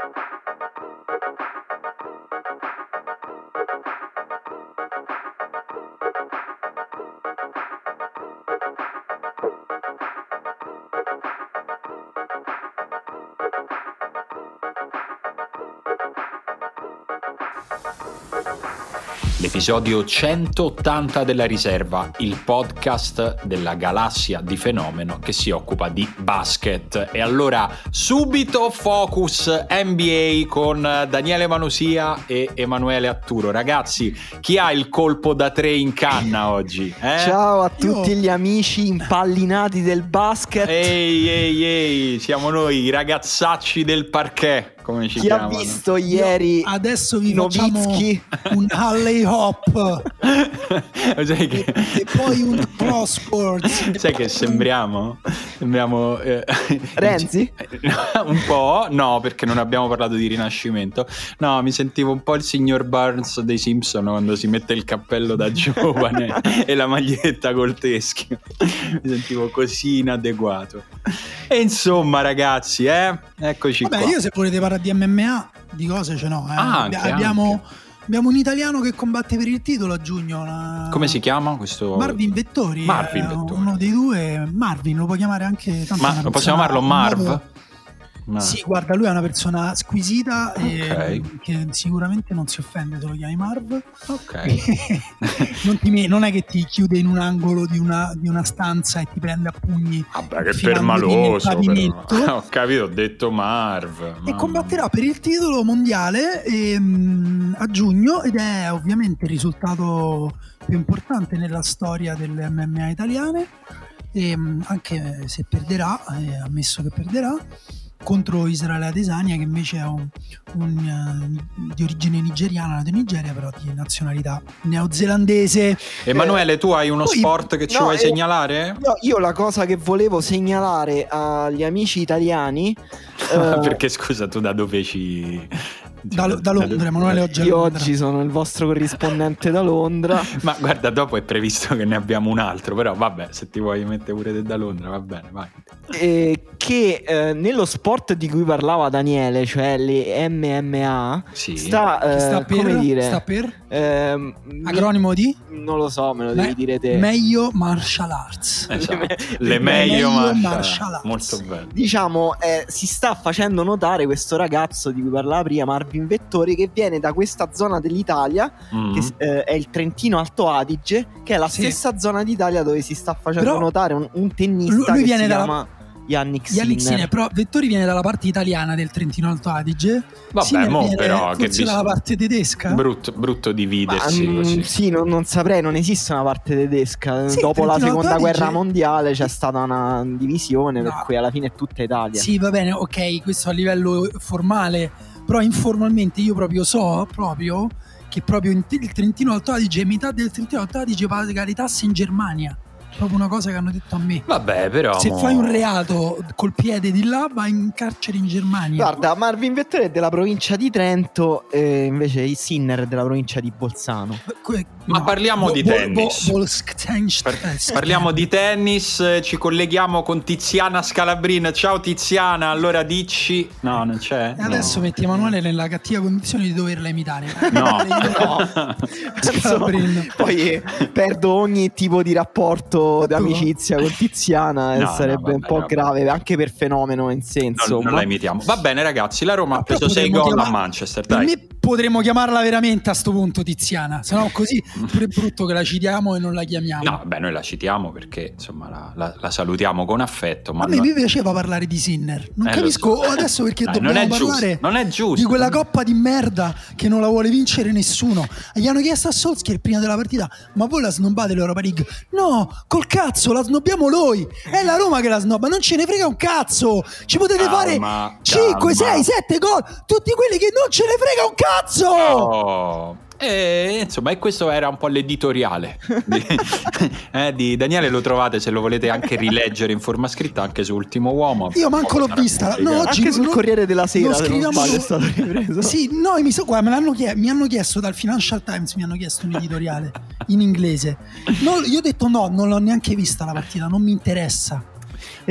thank you. L'episodio 180 della riserva, il podcast della galassia di fenomeno che si occupa di basket. E allora subito focus NBA con Daniele Manusia e Emanuele Atturo. Ragazzi, chi ha il colpo da tre in canna oggi? Eh? Ciao a tutti Io... gli amici impallinati del basket. Ehi, ehi, ehi, siamo noi, i ragazzacci del parquet come ci Chi chiamano. ha visto ieri Io adesso vi Novitsky. un Halley Hop sai che... e, e, poi un Pro Sports sai che sembriamo sembriamo eh... Renzi? un po' no perché non abbiamo parlato di rinascimento no mi sentivo un po' il signor Burns dei Simpson quando si mette il cappello da giovane e la maglietta col teschio mi sentivo così inadeguato e insomma ragazzi eh eccoci Vabbè, qua io se volete parlare di MMA, di cose ce n'ho. Eh. Ah, anche, abbiamo, anche. Abbiamo, un italiano che combatte per il titolo a giugno. Una... Come si chiama questo? Marvin Vettori. Marvin Vettori. Uno dei due, Marvin, lo puoi chiamare anche... Ma possiamo chiamarlo Marv? No. Sì, guarda, lui è una persona squisita okay. e che sicuramente non si offende se lo chiami Marv. Ok. non, ti, non, è che ti chiude in un angolo di una, di una stanza e ti prende a pugni. Vabbè, che permaloso. Ho capito, ho detto Marv. E combatterà per il titolo mondiale ehm, a giugno ed è ovviamente il risultato più importante nella storia delle MMA italiane. E, ehm, anche se perderà, eh, ammesso che perderà contro Israele Adesanya che invece è un, un, uh, di origine nigeriana, nato in Nigeria però di nazionalità neozelandese. Emanuele, tu hai uno Poi, sport che ci no, vuoi eh, segnalare? No, io la cosa che volevo segnalare agli amici italiani... uh, Perché scusa, tu da dove ci da, da, Londra, Emanuele oggi. Io oggi sono il vostro corrispondente da Londra. Ma guarda, dopo è previsto che ne abbiamo un altro, però vabbè, se ti vuoi mettere pure te da Londra, va bene, vai. Eh, che eh, nello sport di cui parlava Daniele, cioè le MMA, sì. sta, eh, sta per, come dire, sta per? Ehm, Acronimo di? Non lo so, me lo devi dire te. Meglio martial arts. Esatto. le, le meglio, meglio martial, martial arts. Molto bello. Diciamo, eh, si sta facendo notare questo ragazzo di cui parlava prima, Marvin Vettori, che viene da questa zona dell'Italia, mm. che eh, è il Trentino Alto Adige, che è la sì. stessa zona d'Italia dove si sta facendo Però notare un, un tennista lui, lui che viene si dalla... chiama Yannick Sinner. Yannick Sinner, però Vettori viene dalla parte italiana del Trentino Alto Adige. Vabbè, Sinner mo però che bis... dalla parte tedesca. Brutto, brutto dividersi Ma, così. Sì, non, non, saprei, non esiste una parte tedesca. Sì, Dopo la seconda guerra mondiale c'è stata una divisione no. per cui alla fine è tutta Italia. Sì, va bene, ok, questo a livello formale, però informalmente io proprio so proprio che proprio il Trentino Alto Adige, metà del Trentino Alto Adige paga le tasse in Germania proprio una cosa che hanno detto a me. Vabbè, però. Se mo... fai un reato col piede di là, vai in carcere in Germania. Guarda, Marvin Vettori è della provincia di Trento, e invece il Sinner è della provincia di Bolzano. Que- Ma no, parliamo bo- di tennis. Bo- bo- Par- parliamo di tennis, ci colleghiamo con Tiziana Scalabrin. Ciao Tiziana, allora dici. No, non c'è. E adesso no. metti Emanuele nella cattiva condizione di doverla imitare. No, no. Poi perdo ogni tipo di rapporto d'amicizia con Tiziana no, sarebbe no, un po' grave anche per fenomeno in senso. Non, non la imitiamo. Va bene, ragazzi. La Roma ha preso 6 gol a Manchester. Dai. Per me potremmo chiamarla veramente a sto punto Tiziana. Se no, così pure è brutto che la citiamo e non la chiamiamo. No, beh, noi la citiamo perché insomma la, la, la salutiamo con affetto. Ma a me non... mi piaceva parlare di Sinner. Non eh, capisco so. adesso perché Dai, dobbiamo non parlare non è giusto. di quella coppa di merda che non la vuole vincere nessuno. Gli hanno chiesto a Solskjaer prima della partita: Ma voi la snobbate l'Europa League? No, col cazzo, la snobbiamo noi. È la Roma che la snobba, non ce ne frega un cazzo. Ci potete calma, fare 5, 6, 7 gol. Tutti quelli che non ce ne frega un cazzo. Oh. E insomma, e questo era un po' l'editoriale di, eh, di, Daniele. Lo trovate se lo volete anche rileggere in forma scritta anche su Ultimo Uomo. Io manco l'ho vista. No, oggi anche sul non, Corriere della Sera. Scriviamo... Non è stato ripreso. Sì, no, mi, so, guarda, me chied- mi hanno chiesto dal Financial Times mi hanno chiesto un editoriale in inglese. No, io ho detto no, non l'ho neanche vista la partita, non mi interessa.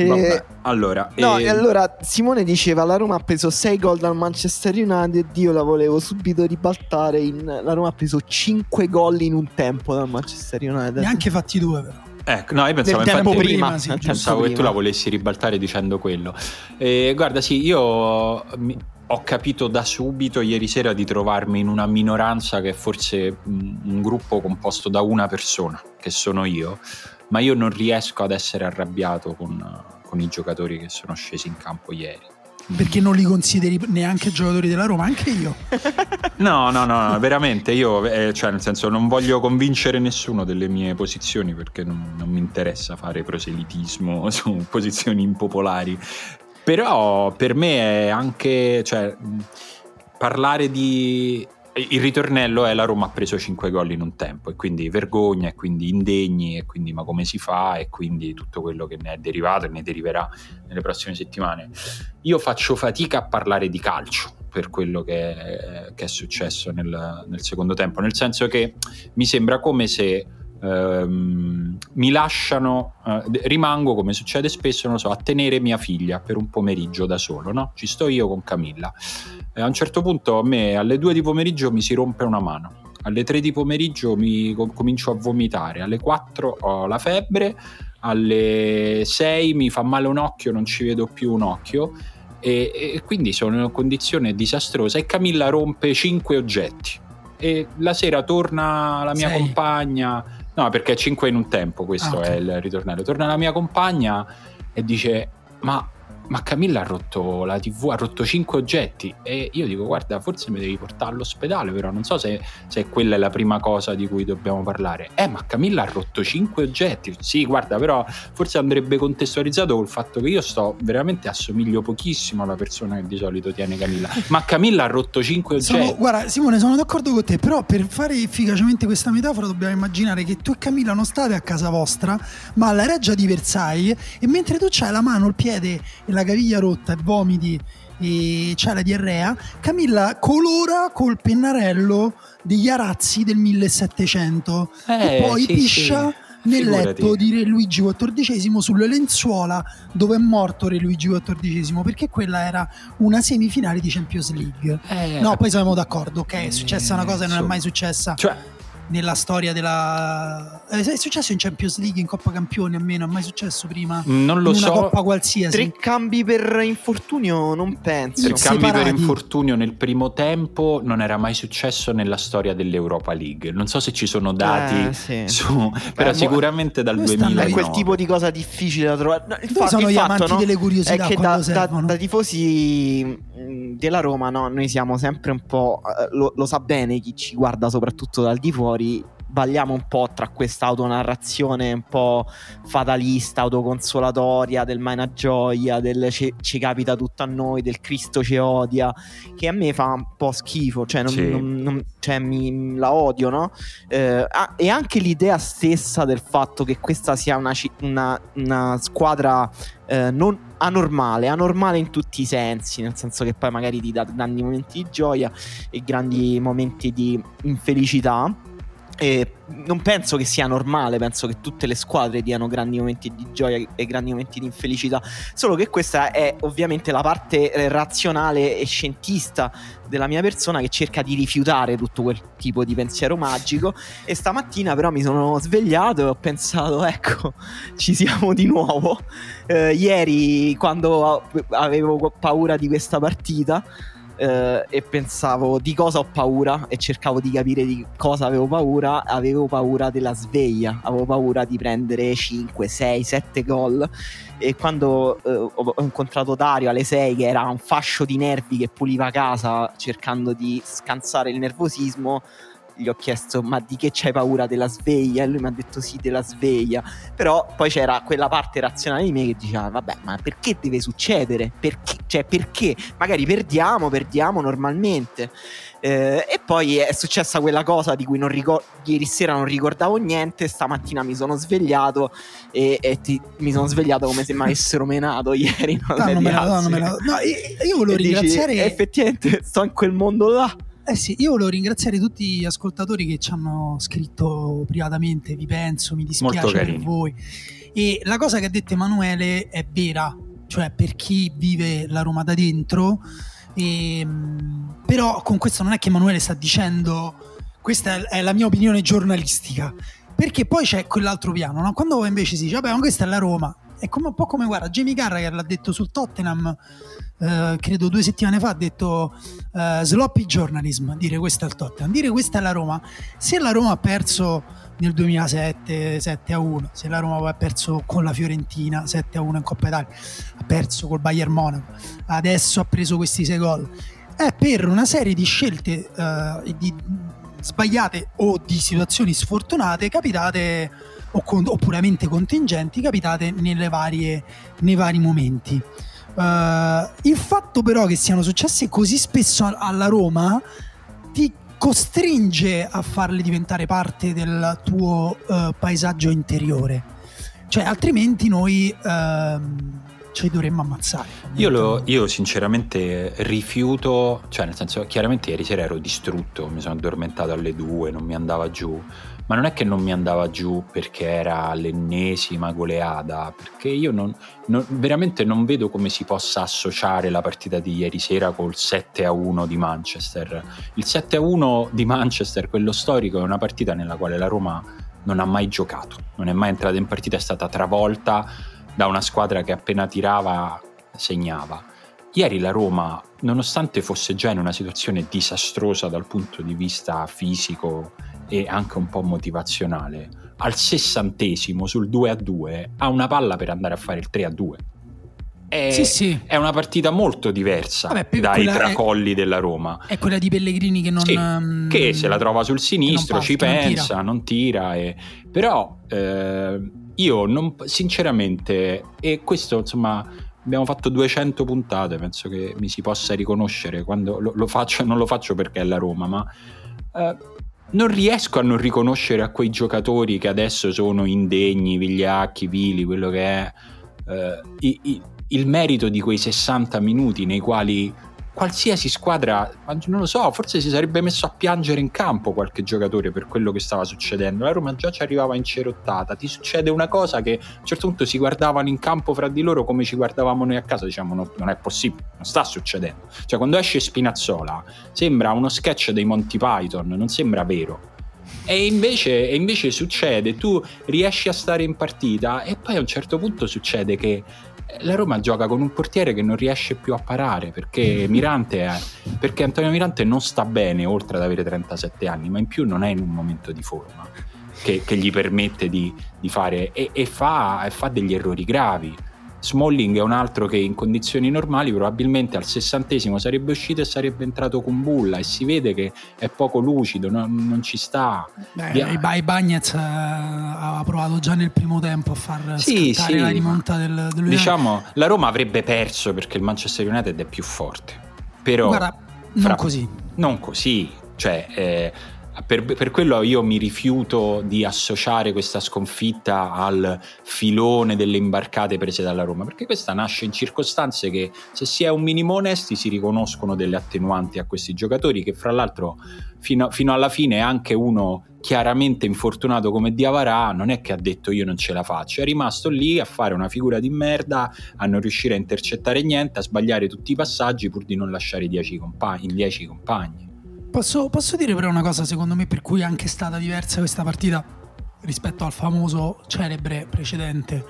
Vabbè, allora, no, e... allora Simone diceva la Roma ha preso 6 gol dal Manchester United, io la volevo subito ribaltare, in... la Roma ha preso 5 gol in un tempo dal Manchester United. Neanche fatti due però. Ecco, no, io pensavo, infatti, prima, prima sì, pensavo prima. che tu la volessi ribaltare dicendo quello. Eh, guarda, sì, io mi, ho capito da subito ieri sera di trovarmi in una minoranza che è forse un gruppo composto da una persona, che sono io, ma io non riesco ad essere arrabbiato con, con i giocatori che sono scesi in campo ieri perché non li consideri neanche giocatori della Roma, anche io. no, no, no, no, veramente io, eh, cioè nel senso non voglio convincere nessuno delle mie posizioni perché non, non mi interessa fare proselitismo su posizioni impopolari, però per me è anche, cioè, parlare di il ritornello è la Roma ha preso 5 gol in un tempo e quindi vergogna e quindi indegni e quindi ma come si fa e quindi tutto quello che ne è derivato e ne deriverà nelle prossime settimane. Io faccio fatica a parlare di calcio per quello che è, che è successo nel, nel, secondo tempo, nel senso che mi sembra come se ehm, mi lasciano, eh, rimango come succede spesso, non so, a tenere mia figlia per un pomeriggio da solo, no? Ci sto io con Camilla e a un certo punto a me alle 2 di pomeriggio mi si rompe una mano, alle 3 di pomeriggio mi comincio a vomitare, alle 4 ho la febbre, alle 6 mi fa male un occhio, non ci vedo più un occhio. E, e quindi sono in una condizione disastrosa e Camilla rompe 5 oggetti. E la sera torna la mia Sei. compagna, no perché è 5 in un tempo, questo ah, okay. è il ritornello, torna la mia compagna e dice ma ma Camilla ha rotto la TV, ha rotto cinque oggetti e io dico guarda forse mi devi portare all'ospedale però non so se, se, quella è la prima cosa di cui dobbiamo parlare. Eh ma Camilla ha rotto cinque oggetti, sì guarda però forse andrebbe contestualizzato col fatto che io sto veramente assomiglio pochissimo alla persona che di solito tiene Camilla, ma Camilla ha rotto cinque oggetti. Sono, guarda Simone sono d'accordo con te però per fare efficacemente questa metafora dobbiamo immaginare che tu e Camilla non state a casa vostra ma alla reggia di Versailles e mentre tu c'hai la mano, il piede e la la caviglia rotta e vomiti e c'è la diarrea, Camilla colora col pennarello degli arazzi del 1700 eh, e poi sì, piscia sì. nel Figurati. letto di Re Luigi XIV sulle lenzuola dove è morto Re Luigi XIV perché quella era una semifinale di Champions League. Eh, no, poi siamo d'accordo, ok, è successa una cosa che non è mai successa. Cioè, nella storia della. Eh, è successo in Champions League, in Coppa Campioni almeno, è mai successo prima? Non lo in una so. Coppa qualsiasi. Tre cambi per infortunio, non penso. Tre cambi per infortunio nel primo tempo non era mai successo nella storia dell'Europa League. Non so se ci sono dati eh, sì. su, però Beh, sicuramente dal 2000. È quel tipo di cosa difficile da trovare. No, il fatto, sono il gli fatto, amanti no? delle curiosità è che da, da, da, tifosi della Roma, no? Noi siamo sempre un po'. Eh, lo, lo sa bene chi ci guarda, soprattutto dal di fuori balliamo un po' tra questa autonarrazione un po' fatalista, autoconsolatoria, del mai una gioia, del ci, ci, capita tutto a noi, del Cristo ci odia, che a me fa un po' schifo, cioè, non, sì. non, non, cioè mi, la odio, no? Eh, ah, e anche l'idea stessa del fatto che questa sia una, una, una squadra eh, non anormale, anormale in tutti i sensi, nel senso che poi magari ti dà grandi momenti di gioia e grandi momenti di infelicità e non penso che sia normale, penso che tutte le squadre diano grandi momenti di gioia e grandi momenti di infelicità, solo che questa è ovviamente la parte eh, razionale e scientista della mia persona che cerca di rifiutare tutto quel tipo di pensiero magico. E stamattina però mi sono svegliato e ho pensato ecco ci siamo di nuovo. Eh, ieri quando avevo paura di questa partita eh, e pensavo di cosa ho paura e cercavo di capire di cosa avevo paura, avevo paura della sveglia, avevo paura di prendere 5, 6, 7 gol. E quando eh, ho incontrato Dario alle 6 che era un fascio di nervi che puliva casa cercando di scansare il nervosismo gli ho chiesto ma di che c'hai paura della sveglia? E lui mi ha detto sì della sveglia. Però poi c'era quella parte razionale di me che diceva vabbè ma perché deve succedere? Perché? Cioè perché? Magari perdiamo, perdiamo normalmente. Eh, e poi è successa quella cosa di cui ricor- ieri sera non ricordavo niente. Stamattina mi sono svegliato e, e ti- mi sono svegliato come se mi avessero menato ieri. Non no, non me la, no, non no, io volevo ringraziare. Dici, effettivamente sto in quel mondo là. Eh sì, io volevo ringraziare tutti gli ascoltatori che ci hanno scritto privatamente, vi penso, mi dispiace per voi. E la cosa che ha detto Emanuele è vera, cioè per chi vive la Roma da dentro, e, ehm, però con questo non è che Emanuele sta dicendo questa è la mia opinione giornalistica, perché poi c'è quell'altro piano, no? quando invece si dice vabbè ma questa è la Roma, è come, un po' come guarda Jamie Carragher l'ha detto sul Tottenham eh, credo due settimane fa ha detto uh, sloppy journalism dire questo il Tottenham. Dire questa è la Roma. Se la Roma ha perso nel 2007 7 a 1 se la Roma ha perso con la Fiorentina 7 a 1 in Coppa Italia ha perso col Bayern Monaco adesso ha preso questi sei gol. È per una serie di scelte uh, di, sbagliate o di situazioni sfortunate capitate o, con, o puramente contingenti capitate varie, nei vari momenti Uh, il fatto però che siano successe così spesso alla Roma ti costringe a farle diventare parte del tuo uh, paesaggio interiore. Cioè, altrimenti noi uh, ci dovremmo ammazzare. Io, lo, io, sinceramente rifiuto, cioè nel senso, chiaramente ieri sera ero distrutto, mi sono addormentato alle due, non mi andava giù ma non è che non mi andava giù perché era l'ennesima goleada, perché io non, non, veramente non vedo come si possa associare la partita di ieri sera col 7 a 1 di Manchester. Il 7 a 1 di Manchester, quello storico, è una partita nella quale la Roma non ha mai giocato, non è mai entrata in partita, è stata travolta da una squadra che appena tirava segnava. Ieri la Roma, nonostante fosse già in una situazione disastrosa dal punto di vista fisico e anche un po' motivazionale, al sessantesimo sul 2 a 2 ha una palla per andare a fare il 3 a 2. È, sì, sì. è una partita molto diversa Vabbè, dai tracolli è, della Roma. È quella di Pellegrini che non. Sì, um, che se la trova sul sinistro, parte, ci pensa, non tira. Non tira e, però eh, io non, sinceramente, e questo insomma abbiamo fatto 200 puntate, penso che mi si possa riconoscere quando lo, lo faccio, non lo faccio perché è la Roma, ma eh, non riesco a non riconoscere a quei giocatori che adesso sono indegni, vigliacchi, vili, quello che è, eh, i, i, il merito di quei 60 minuti nei quali qualsiasi squadra, non lo so, forse si sarebbe messo a piangere in campo qualche giocatore per quello che stava succedendo. La Roma già ci arrivava incerottata. Ti succede una cosa che a un certo punto si guardavano in campo fra di loro come ci guardavamo noi a casa, diciamo no, non è possibile, non sta succedendo. Cioè quando esce Spinazzola sembra uno sketch dei Monty Python, non sembra vero. E invece, e invece succede, tu riesci a stare in partita e poi a un certo punto succede che la Roma gioca con un portiere che non riesce più a parare perché, Mirante è, perché Antonio Mirante non sta bene oltre ad avere 37 anni, ma in più non è in un momento di forma che, che gli permette di, di fare e, e, fa, e fa degli errori gravi. Smalling è un altro che in condizioni normali probabilmente al sessantesimo sarebbe uscito e sarebbe entrato con bulla e si vede che è poco lucido, non, non ci sta. Beh, Via... I Bagnets uh, aveva provato già nel primo tempo a far sì, sì, la rimonta del, del Diciamo, la Roma avrebbe perso perché il Manchester United è più forte. Però Guarda, non fra... così. Non così, cioè... Eh, per, per, quello io mi rifiuto di associare questa sconfitta al filone delle imbarcate prese dalla Roma, perché questa nasce in circostanze che se si è un minimo onesti si riconoscono delle attenuanti a questi giocatori che fra l'altro fino, fino alla fine anche uno chiaramente infortunato come Diavarà non è che ha detto io non ce la faccio, è rimasto lì a fare una figura di merda, a non riuscire a intercettare niente, a sbagliare tutti i passaggi pur di non lasciare 10 compagni, 10 compagni. Posso, posso dire però una cosa secondo me per cui è anche stata diversa questa partita rispetto al famoso celebre precedente.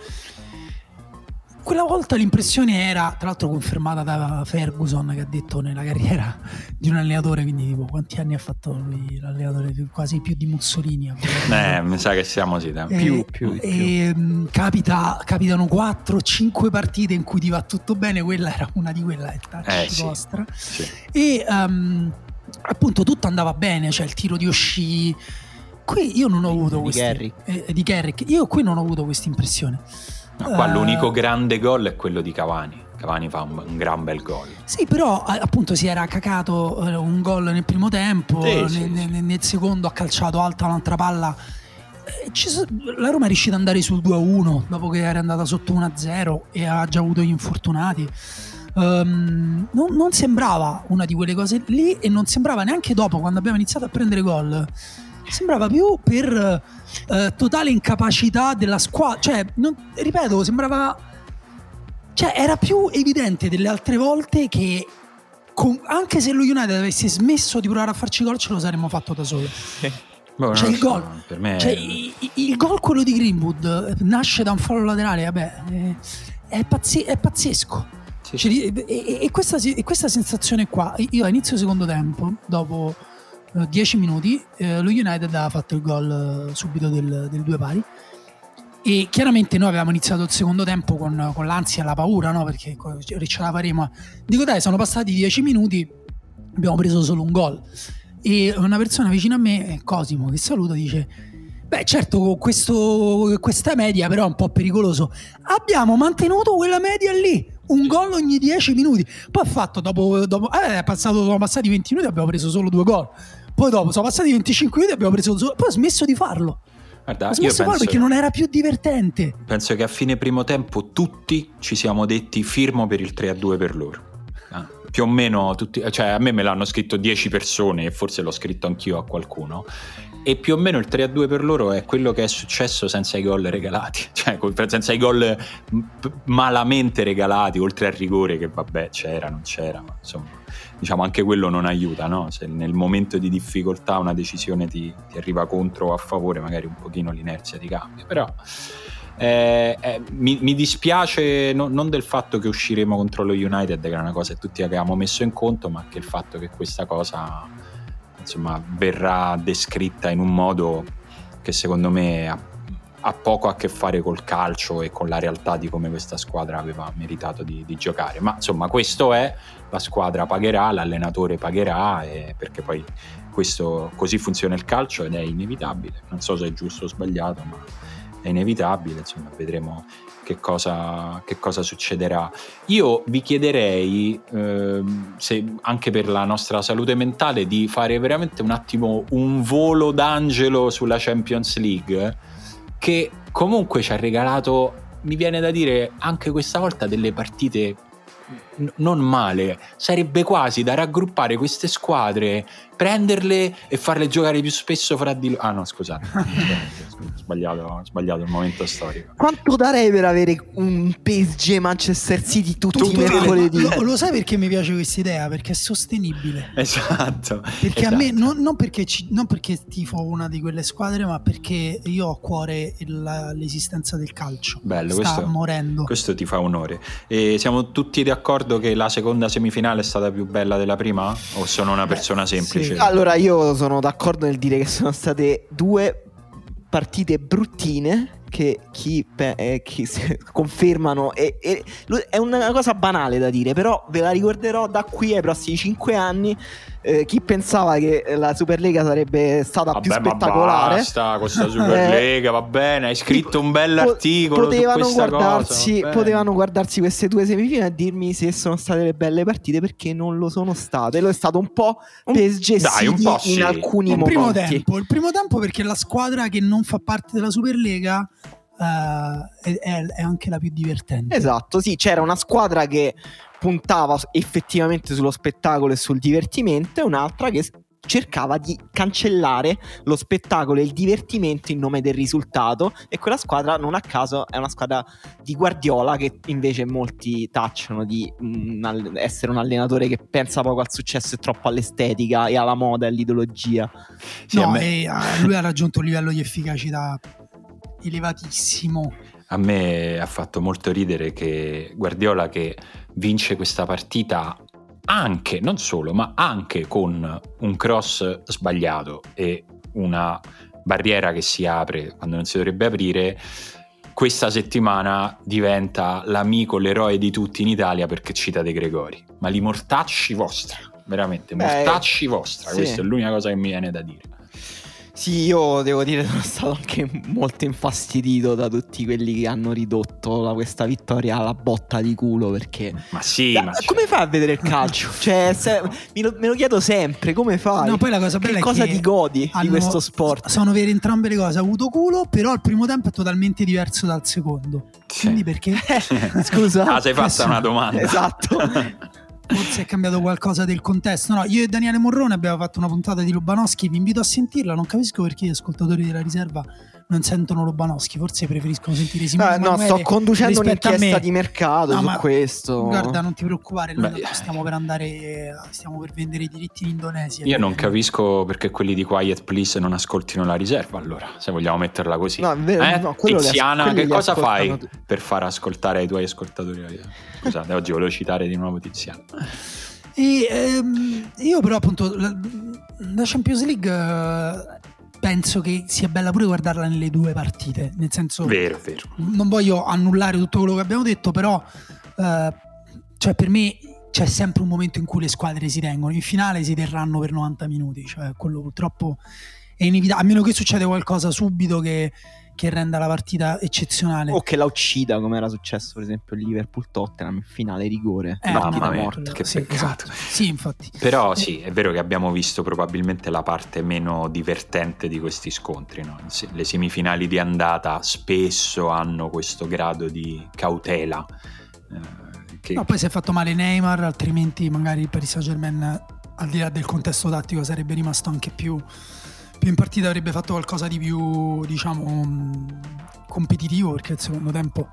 Quella volta l'impressione era, tra l'altro confermata da Ferguson che ha detto nella carriera di un allenatore, quindi tipo quanti anni ha fatto lui l'allenatore, quasi più di Mussolini. Eh, mi sa che siamo sì, eh, più, più, più. E, mm, capita, capitano 4-5 partite in cui ti va tutto bene, quella era una di quelle, è eh, sì, vostra. Sì. E um, appunto tutto andava bene, cioè il tiro di Oshii. Qui io non ho avuto questa eh, di Garrick. Io qui non ho avuto questa impressione. No, qua uh, l'unico grande gol è quello di Cavani. Cavani fa un, un gran bel gol. Sì, però appunto si era cacato eh, un gol nel primo tempo, sì, nel, sì, nel, nel, secondo ha calciato alta un'altra palla. Eh, la Roma è riuscita ad andare sul 2-1 dopo che era andata sotto 1-0 e ha già avuto gli infortunati. Um, non, non, sembrava una di quelle cose lì e non sembrava neanche dopo quando abbiamo iniziato a prendere gol. Sembrava più per uh, totale incapacità della squadra. Cioè, non, ripeto, sembrava. Cioè, era più evidente delle altre volte che con, anche se lo United avesse smesso di provare a farci gol, ce lo saremmo fatto da solo. Boh, cioè, il gol, per me... cioè, il, il gol quello di Greenwood nasce da un fallo laterale, vabbè, è, pazzi- è pazzesco. Sì. Cioè, e, e, questa, e, questa, sensazione qua, io a inizio secondo tempo, dopo 10 uh, minuti, uh, lo United ha fatto il gol uh, subito del, del, due pari. E chiaramente noi avevamo iniziato il secondo tempo con, con l'ansia e la paura, no? Perché ce la faremo. Dico dai, sono passati 10 minuti, abbiamo preso solo un gol. E una persona vicino a me, Cosimo, che saluto, dice Beh, certo, questo, questa media però è un po' pericoloso. Abbiamo mantenuto quella media lì, un gol ogni 10 minuti. Poi ha fatto dopo, dopo eh, è passato, sono passati 20 minuti, abbiamo preso solo due gol. Poi dopo sono passati 25 minuti, abbiamo preso solo. Poi ha smesso di farlo. Guarda, ha smesso di farlo perché non era più divertente. Penso che a fine primo tempo tutti ci siamo detti firmo per il 3-2 per loro. Ah, più o meno tutti, cioè a me me l'hanno scritto 10 persone e forse l'ho scritto anch'io a qualcuno e più o meno il 3-2 per loro è quello che è successo senza i gol regalati, cioè senza i gol malamente regalati, oltre al rigore che vabbè c'era, non c'era, ma insomma diciamo anche quello non aiuta, no? se nel momento di difficoltà una decisione ti, ti arriva contro o a favore magari un pochino l'inerzia ti cambia, però... Eh, eh, mi, mi, dispiace no, non del fatto che usciremo contro lo United, che era una cosa che tutti avevamo messo in conto, ma che il fatto che questa cosa insomma, verrà descritta in un modo che secondo me ha, ha, poco a che fare col calcio e con la realtà di come questa squadra aveva meritato di, di giocare. Ma insomma, questo è, la squadra pagherà, l'allenatore pagherà, perché poi questo, così funziona il calcio ed è inevitabile. Non so se è giusto o sbagliato, ma è inevitabile, insomma, vedremo che cosa, che cosa succederà. Io vi chiederei, eh, se, anche per la nostra salute mentale, di fare veramente un attimo un volo d'angelo sulla Champions League, che comunque ci ha regalato, mi viene da dire, anche questa volta delle partite non male, sarebbe quasi da raggruppare queste squadre, prenderle e farle giocare più spesso fra di loro. Ah no, scusate, sbagliato, sbagliato il momento storico. Quanto darei per avere un PSG Manchester City tutti i mercoledì? Lo, lo, sai perché mi piace questa idea? Perché è sostenibile. Esatto. Perché esatto. a me, non, non, perché ci, non, perché tifo una di quelle squadre, ma perché io ho a cuore la, l'esistenza del calcio. Bello, Sta questo, morendo. Questo ti fa onore. E siamo tutti d'accordo che la seconda semifinale è stata più bella della prima? O sono una persona Beh, semplice? Sì. Allora, io sono d'accordo nel dire che sono state due partite bruttine che chi, eh, chi confermano e, e, è una cosa banale da dire però ve la ricorderò da qui ai prossimi 5 anni eh, chi pensava che la Superlega sarebbe stata Vabbè, più spettacolare ma basta questa Superlega va bene hai scritto un bell'articolo potevano guardarsi, cosa, potevano guardarsi queste due semifinali e dirmi se sono state le belle partite perché non lo sono state lo è stato un po' PSG Dai, un po sì. in alcuni il momenti primo tempo, il primo tempo perché la squadra che non fa parte della Superlega Uh, è, è, anche la più divertente. Esatto, sì, c'era una squadra che puntava effettivamente sullo spettacolo e sul divertimento e un'altra che cercava di cancellare lo spettacolo e il divertimento in nome del risultato e quella squadra non a caso è una squadra di Guardiola che invece molti tacciano di mh, mm, essere un allenatore che pensa poco al successo e troppo all'estetica e alla moda e all'ideologia sì, no, me... e, uh, lui ha raggiunto un livello di efficacità elevatissimo. A me ha fatto molto ridere che Guardiola che vince questa partita anche, non solo, ma anche con un cross sbagliato e una barriera che si apre quando non si dovrebbe aprire, questa settimana diventa l'amico, l'eroe di tutti in Italia perché cita De Gregori. Ma li mortacci vostra, veramente, mortacci vostra, sì. questa è l'unica cosa che mi viene da dire. Sì, io devo dire che sono stato anche molto infastidito da tutti quelli che hanno ridotto la, questa vittoria alla botta di culo perché... Ma sì, da, ma come fai a vedere il calcio? cioè, se, me, lo, me, lo, chiedo sempre, come fai? No, poi la cosa bella che è cosa che ti godi hanno, di questo sport? Sono vere entrambe le cose, ha avuto culo, però il primo tempo è totalmente diverso dal secondo. Sì. Quindi perché? Scusa. Ah, sei fatta una domanda. Esatto. Forse è cambiato qualcosa del contesto. No, io e Daniele Morrone abbiamo fatto una puntata di Lubanowski, vi invito a sentirla, non capisco perché gli ascoltatori della riserva non sentono Lobanowski, forse preferiscono sentire Simone eh, No, sto conducendo un'inchiesta di mercato no, su questo. Guarda, non ti preoccupare, noi Beh, stiamo per andare stiamo per vendere i diritti in Indonesia. Io non capisco perché quelli di Quiet Please non ascoltino la riserva, allora, se vogliamo metterla così. No, vero, eh? no, Tiziana, che cosa fai tu. per far ascoltare ai tuoi ascoltatori la riserva? Scusate, oggi volevo citare di nuovo Tiziana. E, ehm, io però appunto la, la Champions League penso che sia bella pure guardarla nelle due partite. Nel senso, vero, vero. non voglio annullare tutto quello che abbiamo detto, però, eh, cioè, per me c'è sempre un momento in cui le squadre si tengono. In finale si terranno per 90 minuti, cioè, quello purtroppo è inevitabile. A meno che succeda qualcosa subito che che renda la partita eccezionale. O che la uccida, come era successo per esempio il Liverpool-Tottenham in finale rigore. Eh, Mamma mia, morta. che sì, peccato. Esatto. Sì, infatti. Però sì, è vero che abbiamo visto probabilmente la parte meno divertente di questi scontri. No? Le semifinali di andata spesso hanno questo grado di cautela. Eh, che... No, poi si è fatto male Neymar, altrimenti magari il Paris Saint-Germain, al di là del contesto tattico, sarebbe rimasto anche più in partita avrebbe fatto qualcosa di più, diciamo, mm, competitivo, perché il secondo tempo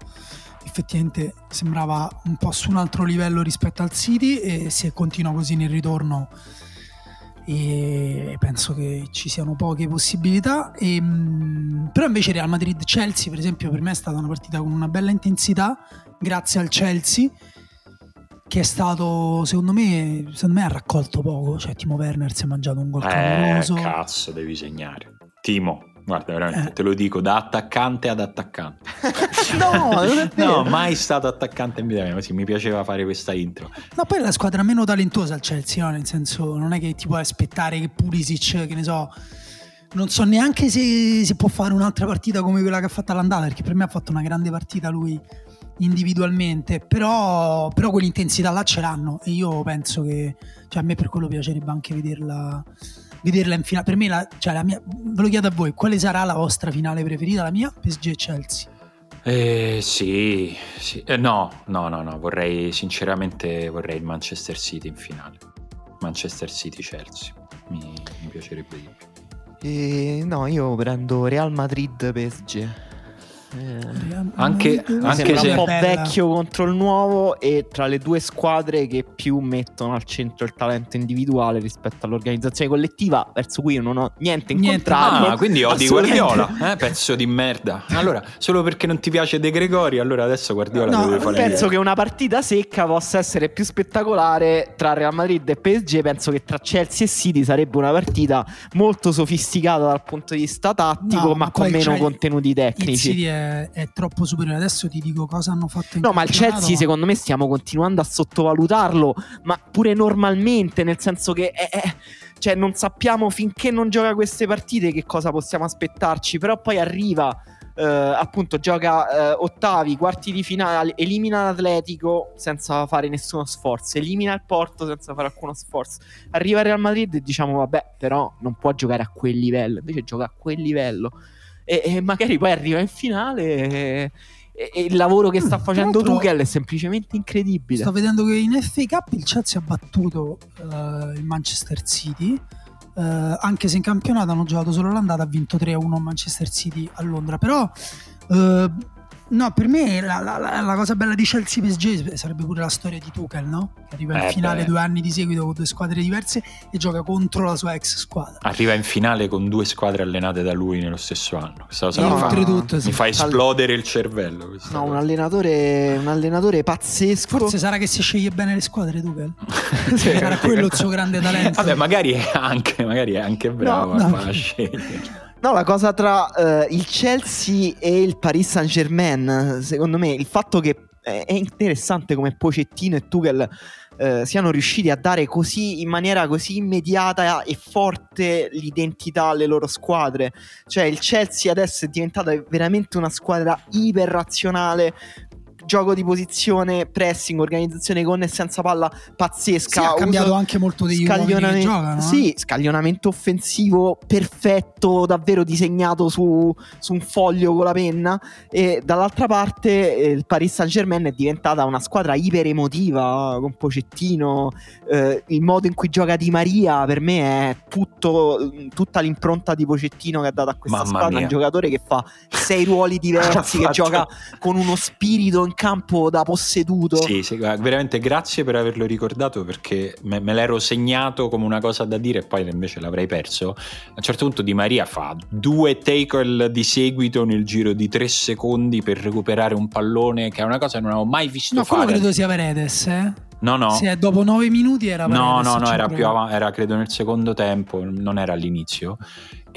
effettivamente sembrava un po' su un altro livello rispetto al City e se continua così nel ritorno. E penso che ci siano poche possibilità. E, mm, però invece Real Madrid-Chelsea per esempio per me è stata una partita con una bella intensità grazie al Chelsea che è stato secondo me, secondo me ha raccolto poco. Cioè Timo Werner si è mangiato un gol eh, clamoroso. cazzo devi segnare. Timo guarda veramente eh. te lo dico da attaccante ad attaccante. No no mai stato attaccante in vita mia sì, mi piaceva fare questa intro. No poi è la squadra meno talentuosa il Chelsea no? nel senso non è che ti puoi aspettare che Pulisic che ne so non so neanche se si può fare un'altra partita come quella che ha fatto all'andata perché per me ha fatto una grande partita lui individualmente, però, però quell'intensità là ce l'hanno e io penso che cioè, a me per quello piacerebbe anche vederla, vederla in finale. Per me, la, cioè, la mia, ve lo chiedo a voi, quale sarà la vostra finale preferita? La mia? PSG e Chelsea. Eh, sì, sì. Eh, no, no, no, no, vorrei sinceramente vorrei il Manchester City in finale. Manchester City Chelsea, mi, mi piacerebbe di più. Eh, no, io prendo Real Madrid PSG. Eh, anche, anche se un po' vecchio contro il nuovo e tra le due squadre che più mettono al centro il talento individuale rispetto all'organizzazione collettiva verso cui io non ho niente in niente. contrario. Ah, quindi odi Guardiola eh? pezzo di merda. Allora solo perché non ti piace De Gregori allora adesso Guardiola no, deve fare penso che una partita secca possa essere più spettacolare tra Real Madrid e PSG penso che tra Chelsea e City sarebbe una partita molto sofisticata dal punto di vista tattico no, ma, ma con meno contenuti tecnici è è, troppo superiore. Adesso ti dico cosa hanno fatto in No, ma il Chelsea secondo me stiamo continuando a sottovalutarlo, ma pure normalmente, nel senso che è, è, cioè, non sappiamo finché non gioca queste partite che cosa possiamo aspettarci, però poi arriva Uh, appunto gioca uh, ottavi, quarti di finale, elimina l'Atletico senza fare nessuno sforzo, elimina il Porto senza fare alcuno sforzo, arriva al Real Madrid e diciamo vabbè però non può giocare a quel livello, invece gioca a quel livello e, e magari poi arriva in finale e, e il lavoro che sta facendo Tuchel è semplicemente incredibile. Sto vedendo che in FA Cup il Chelsea ha battuto uh, il Manchester City. Uh, anche se in campionato hanno giocato solo l'andata, ha vinto 3-1 Manchester City a Londra. Però uh, No, per me la, la, la, cosa bella di Chelsea PSG sarebbe pure la storia di Tuchel, no? Che arriva in eh finale beh. due anni di seguito con due squadre diverse e gioca contro la sua ex squadra. Arriva in finale con due squadre allenate da lui nello stesso anno. Questa cosa no, mi, fa, oltretutto, sì. mi fa esplodere il cervello. No, un allenatore, un allenatore, pazzesco. Forse sarà che si sceglie bene le squadre Tuchel. sì. Sarà quello il suo grande talento. Vabbè, magari è anche, magari è anche bravo no, no. a scegliere. No, la cosa tra uh, il Chelsea e il Paris Saint Germain, secondo me, il fatto che è interessante come Pocettino e Tuchel eh, siano riusciti a dare così in maniera così immediata e forte l'identità alle loro squadre. Cioè il Chelsea adesso è diventata veramente una squadra iperrazionale gioco di posizione, pressing, organizzazione con e senza palla pazzesca. Sì, ha cambiato anche molto degli scaglionamento, giocano, Sì, scaglionamento offensivo perfetto, davvero disegnato su, su, un foglio con la penna. E dall'altra parte eh, il Paris Saint Germain è diventata una squadra iper emotiva con Pocettino. Eh, il modo in cui gioca Di Maria per me è tutto, tutta l'impronta di Pocettino che ha dato a questa Mamma squadra. Mia. Un giocatore che fa sei ruoli diversi, che gioca con uno spirito in campo da posseduto. Sì, sì, veramente grazie per averlo ricordato perché me, me, l'ero segnato come una cosa da dire e poi invece l'avrei perso. A un certo punto Di Maria fa due tackle di seguito nel giro di tre secondi per recuperare un pallone che è una cosa che non avevo mai visto no, fare. No, quello credo sia Veredes, eh? No, no. Sì, dopo nove minuti era No, no, no, era più avanti, era credo nel secondo tempo, non era all'inizio.